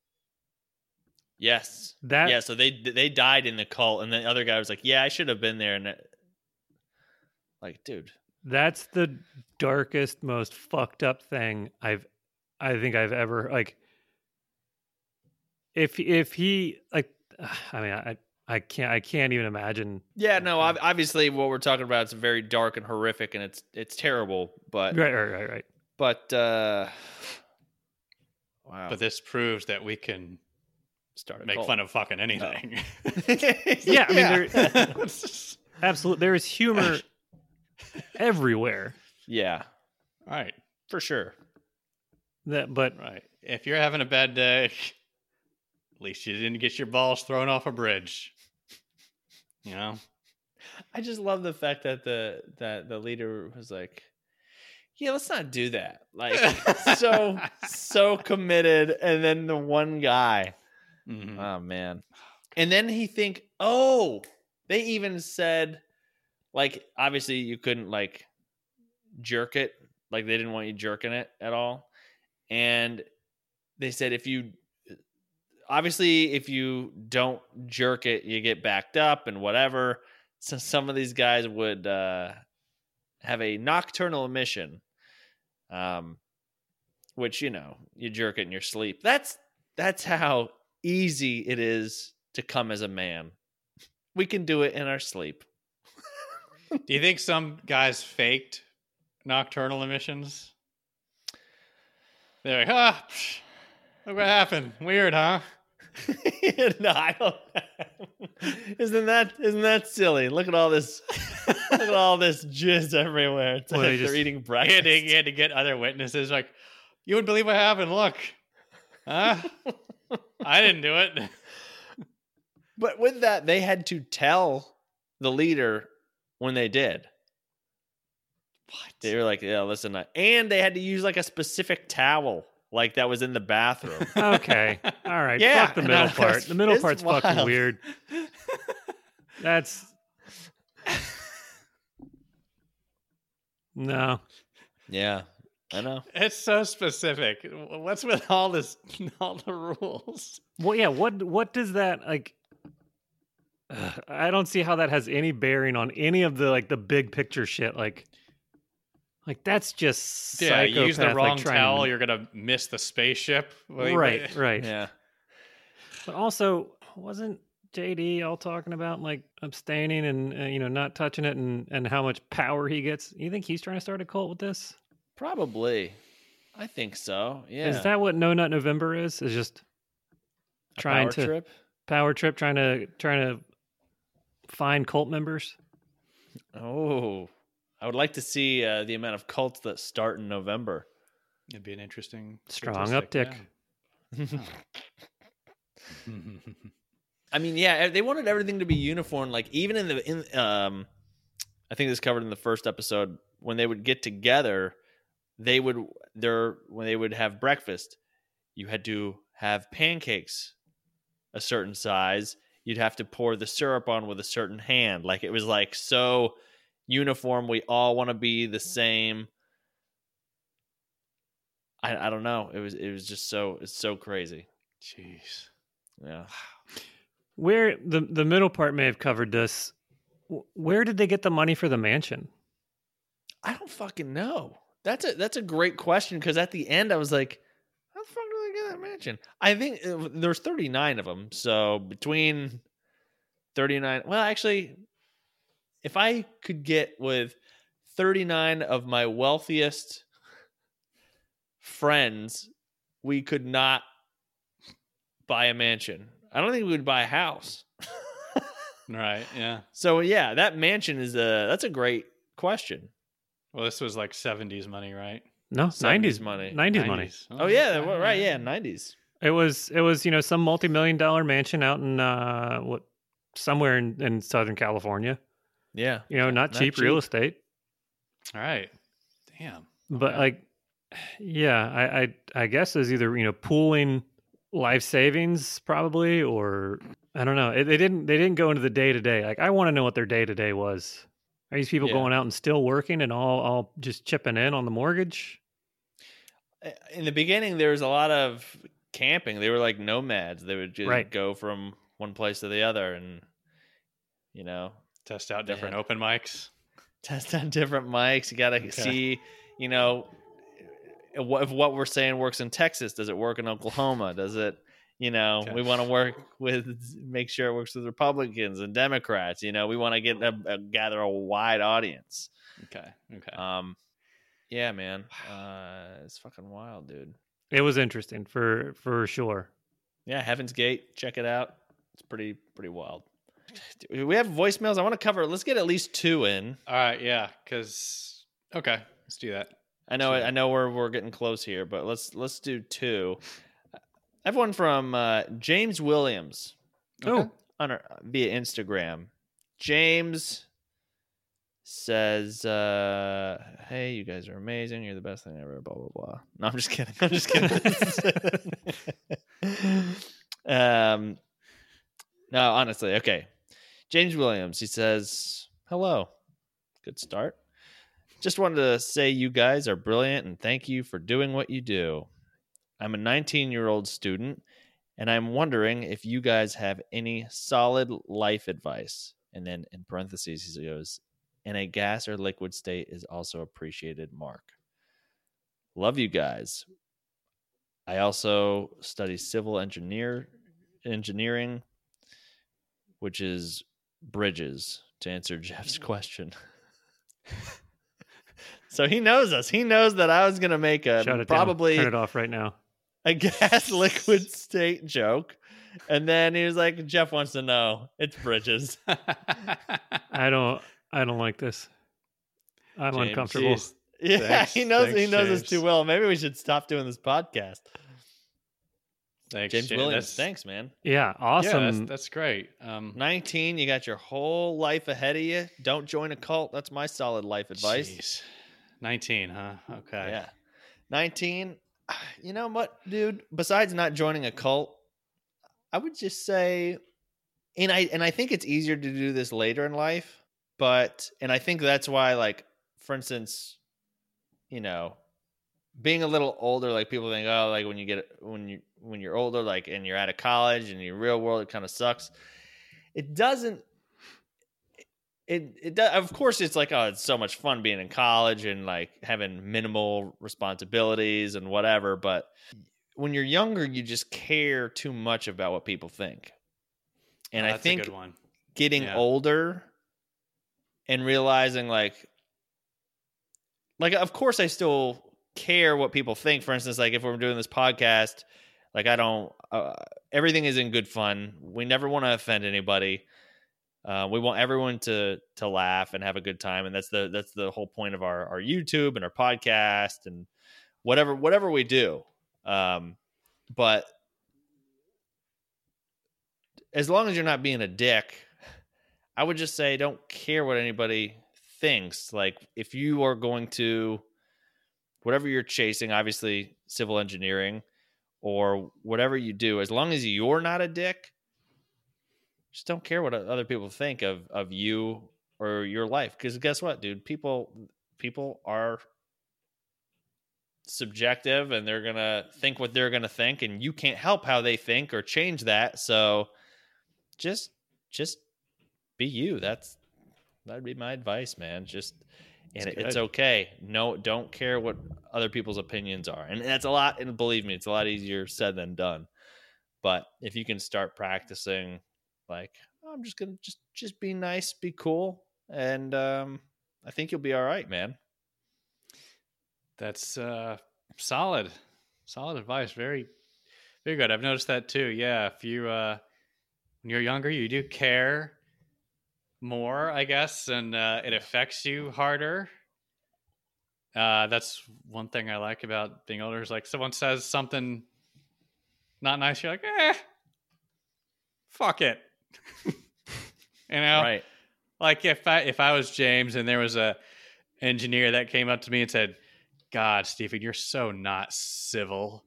[SPEAKER 3] Yes.
[SPEAKER 2] That
[SPEAKER 3] yeah, so they they died in the cult, and the other guy was like, "Yeah, I should have been there." And it- like, dude,
[SPEAKER 2] that's the darkest, most fucked up thing I've I think I've ever like if if he like [SIGHS] I mean I I can't I can't even imagine
[SPEAKER 3] yeah, no, ob- obviously, what we're talking about is very dark and horrific, and it's it's terrible. But
[SPEAKER 2] right right right right
[SPEAKER 3] but uh, wow,
[SPEAKER 1] But this proves that we can
[SPEAKER 3] start
[SPEAKER 1] make
[SPEAKER 3] cult.
[SPEAKER 1] fun of fucking anything. [LAUGHS] [LAUGHS]
[SPEAKER 2] Yeah, I mean, there- absolutely there is humor [LAUGHS] everywhere
[SPEAKER 3] yeah, All
[SPEAKER 1] right,
[SPEAKER 3] for sure.
[SPEAKER 2] that but
[SPEAKER 1] right. If you're having a bad day, at least you didn't get your balls thrown off a bridge. You know,
[SPEAKER 3] I just love the fact that the that the leader was like, "Yeah, let's not do that." Like so [LAUGHS] so committed, and then the one guy,
[SPEAKER 1] Mhm.
[SPEAKER 3] oh man, and then he think, oh, they even said, like, obviously you couldn't like jerk it, like they didn't want you jerking it at all, and they said if you obviously if you don't jerk it you get backed up and whatever. So some of these guys would uh have a nocturnal emission um which you know you jerk it in your sleep that's that's how easy it is to come as a man we can do it in our sleep [LAUGHS]
[SPEAKER 1] Do you think some guys faked nocturnal emissions? They're like, ah, psh, look what happened. Weird, huh? [LAUGHS]
[SPEAKER 3] no, I don't. [LAUGHS] isn't that isn't that silly? Look at all this. [LAUGHS] look at all this jizz everywhere. It's
[SPEAKER 2] Well,
[SPEAKER 3] like
[SPEAKER 2] they
[SPEAKER 3] they're
[SPEAKER 2] just-
[SPEAKER 3] eating breakfast.
[SPEAKER 1] to, he had to get other witnesses. Like, you would believe what happened. Look, huh? I didn't do it.
[SPEAKER 3] But with that, they had to tell the leader when they did.
[SPEAKER 1] What?
[SPEAKER 3] They were like, "Yeah, listen," I-" and they had to use like a specific towel, like that was in the bathroom. [LAUGHS]
[SPEAKER 2] okay all right
[SPEAKER 3] Yeah,
[SPEAKER 2] fuck the middle
[SPEAKER 3] I
[SPEAKER 2] part the middle
[SPEAKER 3] it's
[SPEAKER 2] part's fucking weird [LAUGHS] that's no
[SPEAKER 3] yeah, I know.
[SPEAKER 1] It's so specific. What's with all this, [LAUGHS] all the rules?
[SPEAKER 2] Well, yeah. What what does that like? [SIGHS] I don't see how that has any bearing on any of the like the big picture shit. Like, like that's just
[SPEAKER 1] Yeah, you use the
[SPEAKER 2] psychopath, like,
[SPEAKER 1] wrong
[SPEAKER 2] trying to-
[SPEAKER 1] towel, you're gonna miss the spaceship. [LAUGHS] Like,
[SPEAKER 2] right, [LAUGHS] right.
[SPEAKER 3] Yeah,
[SPEAKER 2] But also, wasn't JD all talking about like abstaining and uh, you know not touching it and and how much power he gets? You think he's trying to start a cult with this?
[SPEAKER 3] probably. I think so. Yeah,
[SPEAKER 2] Is that what No Nut November is? Is just
[SPEAKER 3] A
[SPEAKER 2] trying
[SPEAKER 3] power
[SPEAKER 2] to
[SPEAKER 3] trip?
[SPEAKER 2] power trip, trying to trying to find cult members?
[SPEAKER 3] Oh, I would like to see uh, the amount of cults that start in November.
[SPEAKER 1] It'd be an interesting
[SPEAKER 2] Strong uptick.
[SPEAKER 1] yeah. [LAUGHS]
[SPEAKER 3] I mean, yeah, they wanted everything to be uniform. Like even in the in um, I think this is covered in the first episode when they would get together, they would their when they would have breakfast, you had to have pancakes a certain size. You'd have to pour the syrup on with a certain hand. Like it was like so uniform. We all want to be the same. I I don't know. It was it was just so it's so crazy.
[SPEAKER 1] Jeez.
[SPEAKER 3] Yeah.
[SPEAKER 2] Where the the middle part may have covered this. Where did they get the money for the mansion?
[SPEAKER 3] I don't fucking know. That's a that's a great question because at the end I was like, how the fuck do they get that mansion? I think uh, there's 39 of them, so between 39. Well, actually, if I could get with 39 of my wealthiest friends, we could not buy a mansion. I don't think we would buy a house. [LAUGHS]
[SPEAKER 1] Right. Yeah.
[SPEAKER 3] So yeah, that mansion is a that's a great question.
[SPEAKER 1] Well, this was like 70s money, right?
[SPEAKER 2] No,
[SPEAKER 3] 70s
[SPEAKER 2] nineties
[SPEAKER 3] money.
[SPEAKER 2] Nineties money.
[SPEAKER 3] Oh yeah, well, right, yeah, 90s.
[SPEAKER 2] It was it was you know some multi million dollar mansion out in uh what somewhere in, in Southern California.
[SPEAKER 3] Yeah.
[SPEAKER 2] You know, not,
[SPEAKER 3] Not
[SPEAKER 2] cheap, real estate.
[SPEAKER 1] All right. Damn.
[SPEAKER 2] But
[SPEAKER 1] Okay.
[SPEAKER 2] like, yeah, I, I I guess is either you know pooling life savings probably or I don't know. They didn't they didn't go into the day to day. Like I want to know what their day to day was. Are these people
[SPEAKER 3] Yeah.
[SPEAKER 2] going out and still working and all all just chipping in on the mortgage?
[SPEAKER 3] In the beginning there was a lot of camping. They were like nomads. They would just
[SPEAKER 2] Right.
[SPEAKER 3] go from one place to the other, and you know,
[SPEAKER 1] Test out different
[SPEAKER 3] had-
[SPEAKER 1] open mics.
[SPEAKER 3] test on different mics. You got to
[SPEAKER 1] Okay.
[SPEAKER 3] see, you know, what- if what we're saying works in Texas. Does it work in Oklahoma? Does it? You know,
[SPEAKER 1] Okay.
[SPEAKER 3] we want to work with, make sure it works with Republicans and Democrats. You know, we want to get a, a gather a wide audience.
[SPEAKER 1] Okay. Okay.
[SPEAKER 3] Um, yeah, man, uh, it's fucking wild, dude.
[SPEAKER 2] It was interesting for for sure.
[SPEAKER 3] Yeah, Heaven's Gate, check it out. It's pretty pretty wild. Do We have voicemails. I want to cover. Let's get at least two in.
[SPEAKER 1] All right. Yeah. Because okay, let's do that.
[SPEAKER 3] I know.
[SPEAKER 1] Sure.
[SPEAKER 3] I know we're we're getting close here, but let's let's do two. I have one from uh, James Williams
[SPEAKER 1] Okay.
[SPEAKER 2] Oh,
[SPEAKER 3] on our, via Instagram. James says, uh, "Hey, you guys are amazing. You're the best thing ever." Blah blah blah. No, I'm just kidding. I'm just kidding. [LAUGHS] [LAUGHS] um, no, honestly, okay. James Williams. He says, "Hello, good start. Just wanted to say you guys are brilliant and thank you for doing what you do. I'm a 19 year old student." And I'm wondering if you guys have any solid life advice. And then in parentheses, he goes, in a gas or liquid state is also appreciated, Mark. Love you guys. I also study civil engineer engineering, which is bridges, to answer Jeff's mm. question. so he knows us. He knows that I was gonna make a
[SPEAKER 2] shut it
[SPEAKER 3] probably
[SPEAKER 2] down. Turn it off right now.
[SPEAKER 3] a [LAUGHS] gas liquid state joke. And then he was like, Jeff wants to know. It's bridges. [LAUGHS]
[SPEAKER 2] I don't. I don't like this. I'm
[SPEAKER 3] James,
[SPEAKER 2] uncomfortable.
[SPEAKER 1] Jeez. [LAUGHS]
[SPEAKER 3] Yeah,
[SPEAKER 1] Thanks-
[SPEAKER 3] he knows he
[SPEAKER 1] thanks,
[SPEAKER 3] knows us too well. Maybe we should stop doing this podcast.
[SPEAKER 1] Thanks,
[SPEAKER 3] James
[SPEAKER 1] James.
[SPEAKER 3] Williams,
[SPEAKER 1] That's-
[SPEAKER 3] thanks, man.
[SPEAKER 2] Yeah,
[SPEAKER 1] Yeah,
[SPEAKER 2] awesome.
[SPEAKER 1] that's, that's great. Um,
[SPEAKER 3] 19, you got your whole life ahead of you. Don't join a cult. That's my solid life advice.
[SPEAKER 1] jeez. Nineteen, huh? Okay.
[SPEAKER 3] Yeah. 19, [SIGHS] you know what, dude? Besides not joining a cult, I would just say and I and I think it's easier to do this later in life, but and I think that's why like for instance, you know, being a little older like people think oh like when you get when you when you're older like and you're out of college and your real world it kind of sucks. It doesn't it it does, of course it's like oh it's so much fun being in college and like having minimal responsibilities and whatever but when you're younger you just care too much about what people think and i think
[SPEAKER 1] one.
[SPEAKER 3] getting
[SPEAKER 1] Yeah.
[SPEAKER 3] older and realizing like like of course i still care what people think. For instance like if we're doing this podcast like i don't uh, everything is in good fun. We never want to offend anybody. Uh, we want everyone to to laugh and have a good time. And that's the that's the whole point of our our youtube and our podcast and whatever whatever we do. Um but as long as you're not being a dick I would just say don't care what anybody thinks. Like if you are going to whatever you're chasing, obviously civil engineering or whatever you do, as long as you're not a dick, just don't care what other people think of of you or your life. Because guess what, dude? People people are subjective and they're gonna think what they're gonna think, and you can't help how they think or change that. So just just be you. That's that'd be my advice, man. Just and
[SPEAKER 1] That's
[SPEAKER 3] it, it's okay. No, don't care what other people's opinions are, and that's a lot. And believe me, it's a lot easier said than done. But if you can start practicing, like I'm just gonna just just be nice, be cool, and um, I think you'll be all right, man.
[SPEAKER 1] That's uh, solid, solid advice. Very, very good. I've noticed that too. Yeah, if you uh, when you're younger, you do care more, I guess, and uh, it affects you harder. Uh, that's one thing I like about being older. Is like someone says something not nice, you're like, eh, fuck it. [LAUGHS] you know,
[SPEAKER 3] Right?
[SPEAKER 1] like if I if I was James and there was a engineer that came up to me and said, "God, Stephen, you're so not civil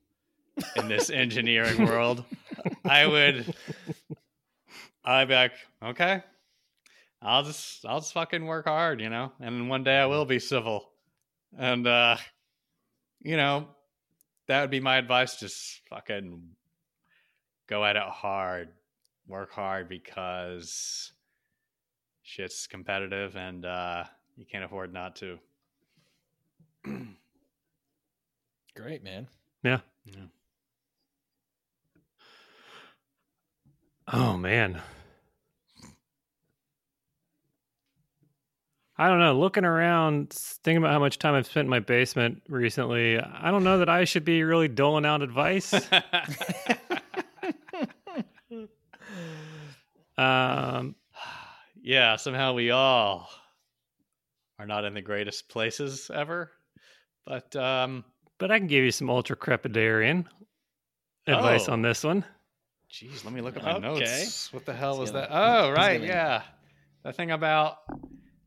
[SPEAKER 1] in this engineering world," [LAUGHS] I would, I'd be like, "Okay, I'll just I'll just fucking work hard, you know, and one day I will be civil." And uh, you know, that would be my advice. Just fucking go at it hard, work hard because shit's competitive and uh, you can't afford not to. [CLEARS THROAT]
[SPEAKER 3] Great, man.
[SPEAKER 2] Yeah.
[SPEAKER 1] Yeah.
[SPEAKER 2] Oh man. I don't know. Looking around, thinking about how much time I've spent in my basement recently, I don't know that I should be really doling out advice. [LAUGHS] um,
[SPEAKER 1] yeah, somehow we all are not in the greatest places ever. But um
[SPEAKER 2] but I can give you some ultra crepidarian advice
[SPEAKER 1] Oh.
[SPEAKER 2] on this one.
[SPEAKER 1] geez, let me look at my
[SPEAKER 3] Okay.
[SPEAKER 1] notes. What the hell
[SPEAKER 3] He's
[SPEAKER 1] was that? Oh, right, yeah. That thing about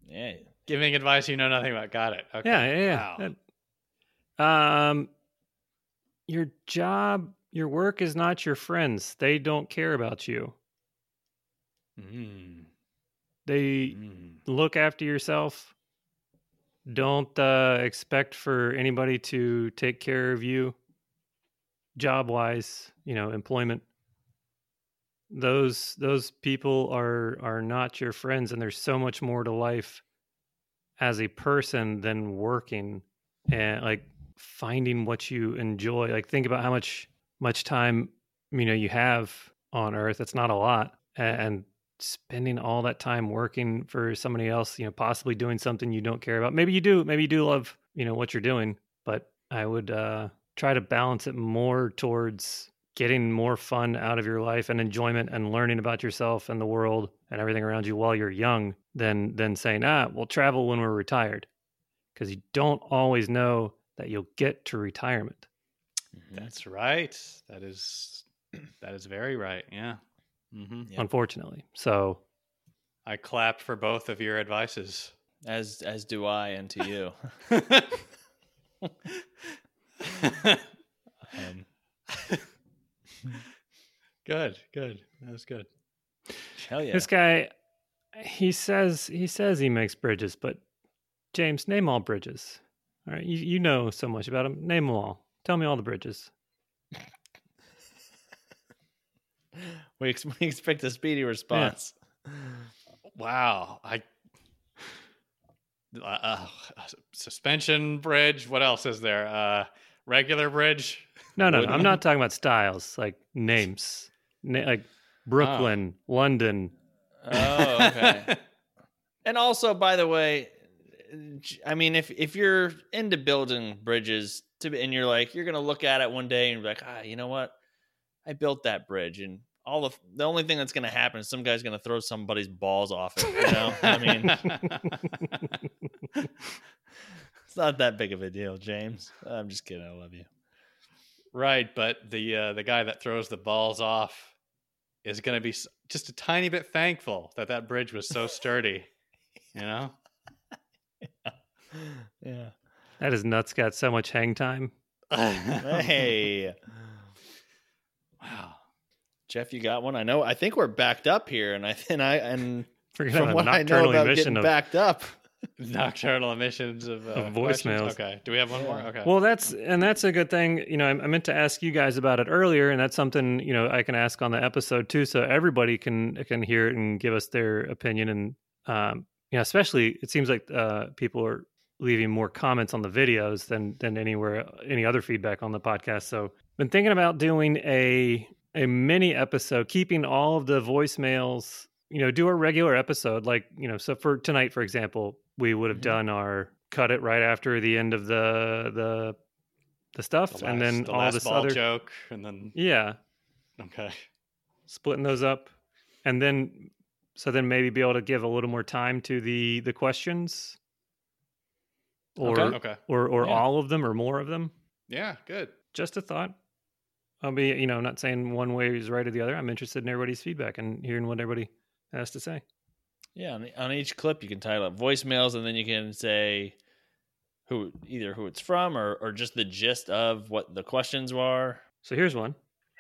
[SPEAKER 3] Yeah.
[SPEAKER 1] giving advice you know nothing about. Got it. Okay.
[SPEAKER 2] Yeah, yeah, yeah.
[SPEAKER 1] Wow.
[SPEAKER 2] Um, your job, your work is not your friends. They don't care about you.
[SPEAKER 1] Mm,
[SPEAKER 2] They
[SPEAKER 1] mm.
[SPEAKER 2] look after yourself. Don't uh, expect for anybody to take care of you, job wise. You know, employment. Those those people are are not your friends, and there's so much more to life as a person than working and like finding what you enjoy. Like think about how much much time you know you have on Earth. It's not a lot, and spending all that time working for somebody else, you know, possibly doing something you don't care about. Maybe you do, maybe you do love, you know, what you're doing, but I would uh try to balance it more towards getting more fun out of your life and enjoyment and learning about yourself and the world and everything around you while you're young than than saying, "Ah, we'll travel when we're retired." Cuz you don't always know that you'll get to retirement.
[SPEAKER 3] Mhm.
[SPEAKER 1] That's right. That is [CLEARS THROAT] that is very right. Yeah. mm-hmm.
[SPEAKER 3] Yeah.
[SPEAKER 2] Unfortunately. So,
[SPEAKER 1] I clap for both of your advices.
[SPEAKER 3] As as do I, and to you. [LAUGHS] [LAUGHS] [LAUGHS]
[SPEAKER 1] good, good. That was good.
[SPEAKER 3] hell yeah.
[SPEAKER 2] This guy, he says he says he makes bridges, but James, name all bridges. All right, you you know so much about them. Name them all. Tell me all the bridges. [LAUGHS]
[SPEAKER 3] we, ex- we expect a speedy response.
[SPEAKER 1] Wow. I [SIGHS] uh, uh, suspension bridge. What else is there? Uh, regular bridge.
[SPEAKER 2] No, no, no, I'm not talking about styles, like names, Na- like Brooklyn, London.
[SPEAKER 3] Oh, okay. [LAUGHS] and also, by the way, I mean, if if you're into building bridges, to and you're like, you're gonna look at it one day and be like, ah, you know what? I built that bridge, and all the the only thing that's gonna happen is some guy's gonna throw somebody's balls off it. You know, I mean, [LAUGHS] [LAUGHS] it's not that big of a deal, James. I'm just kidding. I love you.
[SPEAKER 1] Right, but the uh, the guy that throws the balls off is going to be just a tiny bit thankful that that bridge was so sturdy. You know. [LAUGHS]
[SPEAKER 3] Yeah.
[SPEAKER 2] that is nuts. Got so much hang time.
[SPEAKER 3] Hey. [LAUGHS]
[SPEAKER 1] Wow.
[SPEAKER 3] Jeff, you got one? I know. I think we're backed up here, and I and I and
[SPEAKER 2] Forget
[SPEAKER 3] from what I know about getting
[SPEAKER 2] of
[SPEAKER 3] backed up, [LAUGHS]
[SPEAKER 1] Nocturnal emissions of, uh,
[SPEAKER 2] Of
[SPEAKER 1] questions?
[SPEAKER 2] voicemails.
[SPEAKER 1] Okay. Do we have one more? Okay.
[SPEAKER 2] Well, that's and that's a good thing. You know, I, I meant to ask you guys about it earlier, and that's something you know I can ask on the episode too, so everybody can can hear it and give us their opinion. And um, you know, especially it seems like uh, people are leaving more comments on the videos than than anywhere any other feedback on the podcast. So, been thinking about doing a a mini episode, keeping all of the voicemails. You know, do a regular episode like you know. So for tonight, for example, we would have
[SPEAKER 3] Mhm.
[SPEAKER 2] done our cut it right after the end of the the the stuff,
[SPEAKER 1] The
[SPEAKER 2] and then
[SPEAKER 1] the
[SPEAKER 2] all
[SPEAKER 1] last
[SPEAKER 2] this
[SPEAKER 1] ball
[SPEAKER 2] other
[SPEAKER 1] joke, and then
[SPEAKER 2] yeah,
[SPEAKER 1] okay.
[SPEAKER 2] splitting those up, and then so then maybe be able to give a little more time to the the questions, or
[SPEAKER 3] Okay.
[SPEAKER 1] Okay.
[SPEAKER 2] or or
[SPEAKER 3] Yeah.
[SPEAKER 2] all of them or more of them.
[SPEAKER 1] Yeah. Good.
[SPEAKER 2] Just a thought. I'll be you know not saying one way is right or the other. I'm interested in everybody's feedback and hearing what everybody has to say.
[SPEAKER 3] Yeah, on, on each clip you can title it voicemails, and then you can say who either who it's from or or just the gist of what the questions were.
[SPEAKER 2] So here's one.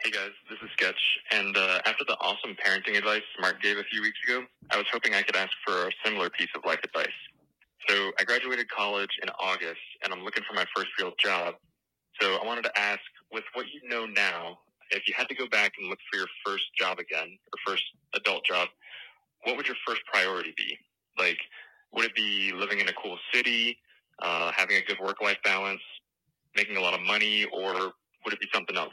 [SPEAKER 4] Hey guys, this is Sketch, and uh, after the awesome parenting advice Mark gave a few weeks ago, I was hoping I could ask for a similar piece of life advice. So I graduated college in August, and I'm looking for my first real job. So I wanted to ask, with what you know now, if you had to go back and look for your first job again, or first adult job, what would your first priority be? Like, would it be living in a cool city, uh, having a good work-life balance, making a lot of money, or would it be something else?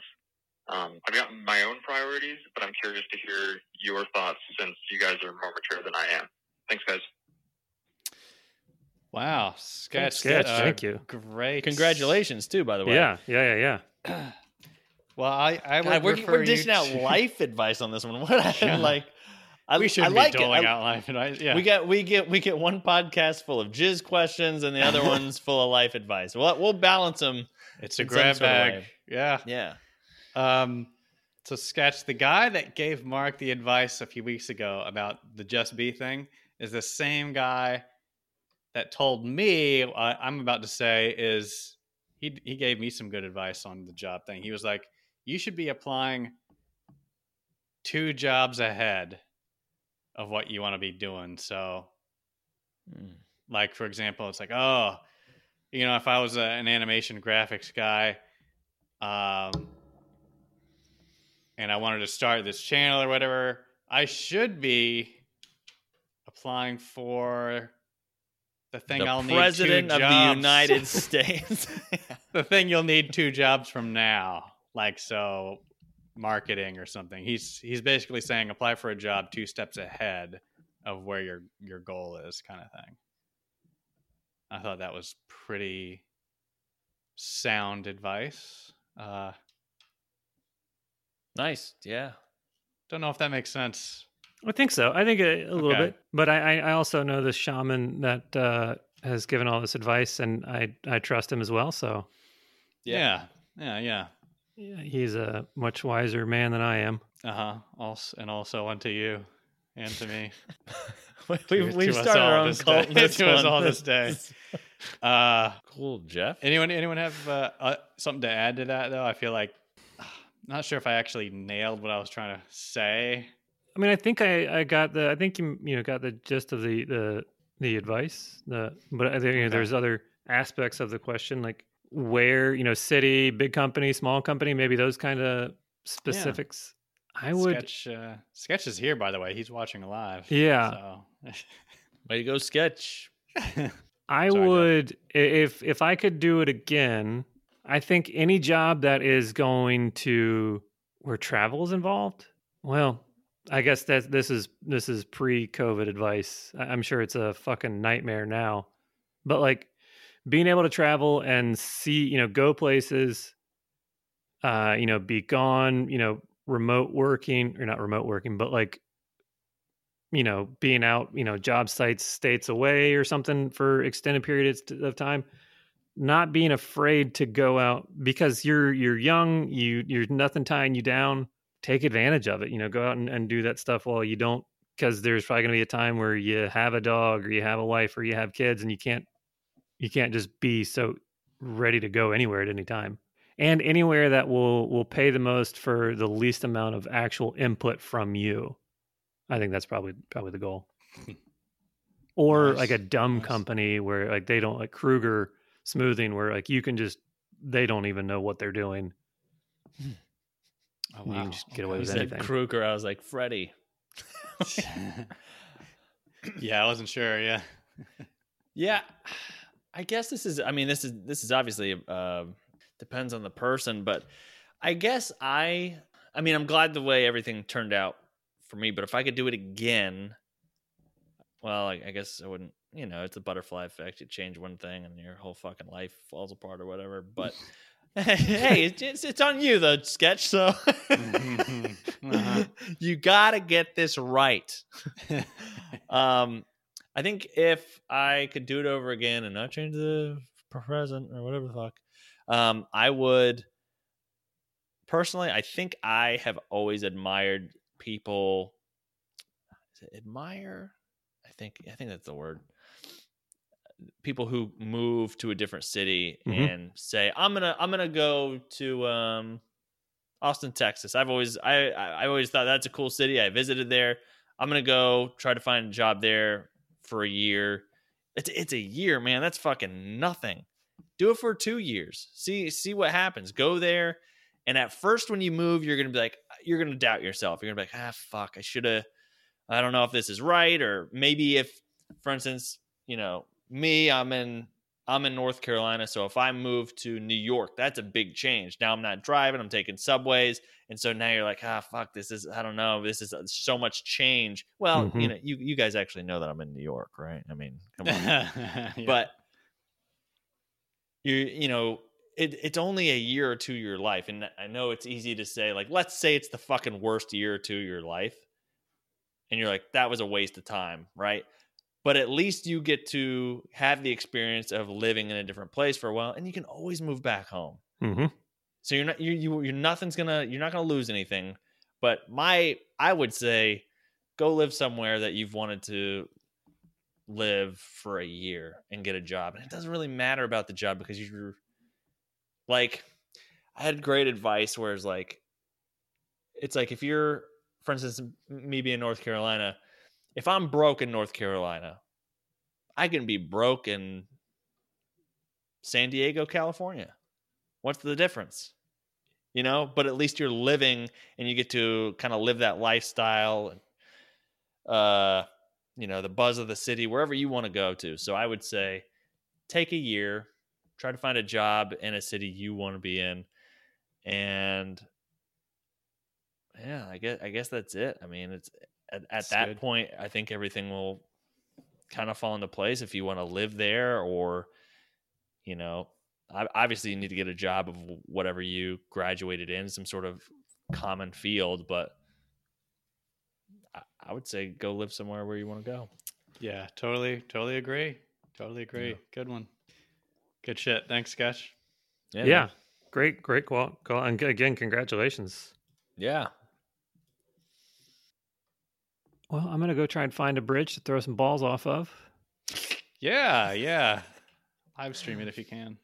[SPEAKER 4] Um, I've got my own priorities, but I'm curious to hear your thoughts since you guys are more mature than I am. Thanks, guys.
[SPEAKER 1] Wow, sketch.
[SPEAKER 2] Sketch,
[SPEAKER 1] uh,
[SPEAKER 2] thank you.
[SPEAKER 1] Great.
[SPEAKER 3] Congratulations, too, by the way.
[SPEAKER 2] Yeah, yeah, yeah, yeah. [CLEARS THROAT]
[SPEAKER 1] Well, I I would
[SPEAKER 3] God, we're, we're
[SPEAKER 1] you
[SPEAKER 3] dishing out
[SPEAKER 1] to-
[SPEAKER 3] life [LAUGHS] advice on this one. What I
[SPEAKER 1] Yeah.
[SPEAKER 3] like, I,
[SPEAKER 1] we
[SPEAKER 3] I
[SPEAKER 1] should
[SPEAKER 3] like
[SPEAKER 1] be
[SPEAKER 3] it.
[SPEAKER 1] doling
[SPEAKER 3] I-
[SPEAKER 1] out life advice. Yeah,
[SPEAKER 3] We get we get we get one podcast full of jizz questions and the other [LAUGHS] one's full of life advice. We'll we'll balance them.
[SPEAKER 1] it's a grab bag. Yeah.
[SPEAKER 3] Yeah.
[SPEAKER 1] Um, so sketch the guy that gave Mark the advice a few weeks ago about the just be thing is the same guy that told me uh, I'm about to say is he he gave me some good advice on the job thing. He was like, you should be applying two jobs ahead of what you want to be doing. So
[SPEAKER 3] Mm.
[SPEAKER 1] like for example it's like oh you know if i was a, an animation graphics guy um and i wanted to start this channel or whatever i should be applying for the thing
[SPEAKER 3] the
[SPEAKER 1] i'll
[SPEAKER 3] president
[SPEAKER 1] need two
[SPEAKER 3] of the. United [LAUGHS] States.
[SPEAKER 1] the thing you'll need two jobs from now like so marketing or something. He's he's basically saying apply for a job two steps ahead of where your your goal is kind of thing. I thought that was pretty sound advice. Uh
[SPEAKER 3] nice. Yeah.
[SPEAKER 1] don't know if that makes sense.
[SPEAKER 2] I think so. I think a, a little bit, but I, I I also know this shaman that uh, has given all this advice, and I I trust him as well. So.
[SPEAKER 1] Yeah. Yeah. Yeah,
[SPEAKER 2] yeah, he's a much wiser man than I am.
[SPEAKER 1] uh-huh also and also unto you and to me
[SPEAKER 3] we, [LAUGHS]
[SPEAKER 1] To-
[SPEAKER 3] we've, we've
[SPEAKER 1] to us
[SPEAKER 3] started
[SPEAKER 1] all
[SPEAKER 3] our own
[SPEAKER 1] this
[SPEAKER 3] cult.
[SPEAKER 1] day-
[SPEAKER 3] in [LAUGHS] this
[SPEAKER 1] to us all this day. [LAUGHS] uh
[SPEAKER 3] cool, Jeff.
[SPEAKER 1] Anyone anyone have uh, uh, something to add to that though? I feel like [SIGHS] not sure if I actually nailed what I was trying to say.
[SPEAKER 2] I mean, I think I, I got the I think you you know got the gist of the the the advice. The but I think you know,
[SPEAKER 1] Okay.
[SPEAKER 2] there's other aspects of the question like where you know city, big company, small company, maybe those kind of specifics. I would
[SPEAKER 1] Sketch uh, Sketch is here by the way. He's watching live.
[SPEAKER 2] Yeah.
[SPEAKER 1] So [LAUGHS]
[SPEAKER 3] Way to go, sketch. [LAUGHS]
[SPEAKER 2] I
[SPEAKER 1] Sorry,
[SPEAKER 2] would if if I could do it again. I think any job that is going to where travel is involved. Well, I guess that this is this is pre-COVID advice. I'm sure it's a fucking nightmare now, but like being able to travel and see, you know, go places, uh, you know, be gone, you know, remote working or not remote working, but like you know, being out, you know, job sites states away or something for extended periods of time, not being afraid to go out because you're you're young, you you're nothing tying you down. Take advantage of it. You know, go out and, and do that stuff while you don't because there's probably gonna be a time where you have a dog or you have a wife or you have kids and you can't you can't just be so ready to go anywhere at any time. And anywhere that will will pay the most for the least amount of actual input from you. I think that's probably probably the goal. [LAUGHS] Or
[SPEAKER 1] Nice,
[SPEAKER 2] like a dumb
[SPEAKER 1] nice.
[SPEAKER 2] company where like they don't like Kruger smoothing where like you can just they don't even know what they're doing. Hmm.
[SPEAKER 1] oh,
[SPEAKER 2] You can just get away
[SPEAKER 3] You
[SPEAKER 2] with
[SPEAKER 3] said
[SPEAKER 2] anything.
[SPEAKER 3] Kruger. I was like, Freddie. [LAUGHS] [LAUGHS]
[SPEAKER 1] yeah, I wasn't sure. Yeah.
[SPEAKER 3] Yeah, I guess this is. I mean, this is this is obviously uh, depends on the person, but I guess I. I mean, I'm glad the way everything turned out for me. But if I could do it again, well, I, I guess I wouldn't. You know, it's a butterfly effect. You change one thing, and your whole fucking life falls apart or whatever. But [LAUGHS] [LAUGHS] hey, it's, it's on you though, sketch. So [LAUGHS]
[SPEAKER 1] Uh-huh.
[SPEAKER 3] you gotta get this right. Um, I think if I could do it over again and not change the present or whatever the fuck, um, I would personally. I think I have always admired people. Is it admire? I think I think that's the word. People who move to a different city
[SPEAKER 2] Mhm.
[SPEAKER 3] and say, "I'm gonna I'm gonna go to um, Austin, Texas." I've always I I I always thought that's a cool city. I visited there. I'm gonna go try to find a job there for a year. It's it's a year, man. That's fucking nothing. Do it for two years. See see what happens. Go there, and at first when you move, you're gonna be like you're gonna doubt yourself. You're gonna be like, ah, fuck, I should have. I don't know if this is right, or maybe if, for instance, you know, me, I'm in I'm in North Carolina, so if I move to New York, that's a big change. Now I'm not driving, I'm taking subways, and so now you're like, ah, fuck, this is I don't know, this is so much change. Well,
[SPEAKER 2] Mhm.
[SPEAKER 3] you know, you you guys actually know that I'm in New York, right? I mean, come on, [LAUGHS]
[SPEAKER 1] Yeah.
[SPEAKER 3] but you you know it, it's only a year or two of your life and i know it's easy to say like let's say it's the fucking worst year or two of your life and you're like that was a waste of time right but at least you get to have the experience of living in a different place for a while and you can always move back home
[SPEAKER 2] hmm
[SPEAKER 3] so you're not you you you're nothing's gonna you're not gonna lose anything. But my I would say go live somewhere that you've wanted to live for a year and get a job. And it doesn't really matter about the job because you're like I had great advice where it's like it's like if you're for instance me being North Carolina, if I'm broke in North Carolina, I can be broke in San Diego, California. What's the difference? You know, but at least you're living and you get to kind of live that lifestyle and uh you know, the buzz of the city wherever you want to go to. So I would say take a year, try to find a job in a city you want to be in and yeah, I guess I guess that's it. I mean, it's at, at
[SPEAKER 1] That's
[SPEAKER 3] that
[SPEAKER 1] good.
[SPEAKER 3] point I think everything will kind of fall into place if you want to live there or you know obviously you need to get a job of whatever you graduated in some sort of common field but I, I would say go live somewhere where you want to go
[SPEAKER 1] Yeah, totally, totally agree. Totally agree.
[SPEAKER 3] Yeah.
[SPEAKER 1] Good one. Good shit. Thanks, Sketch.
[SPEAKER 2] Yeah,
[SPEAKER 3] man.
[SPEAKER 2] great, great call. call. And again, congratulations.
[SPEAKER 3] yeah
[SPEAKER 2] Well, I'm gonna go try and find a bridge to throw some balls off of.
[SPEAKER 1] Yeah, yeah. Live stream it if you can.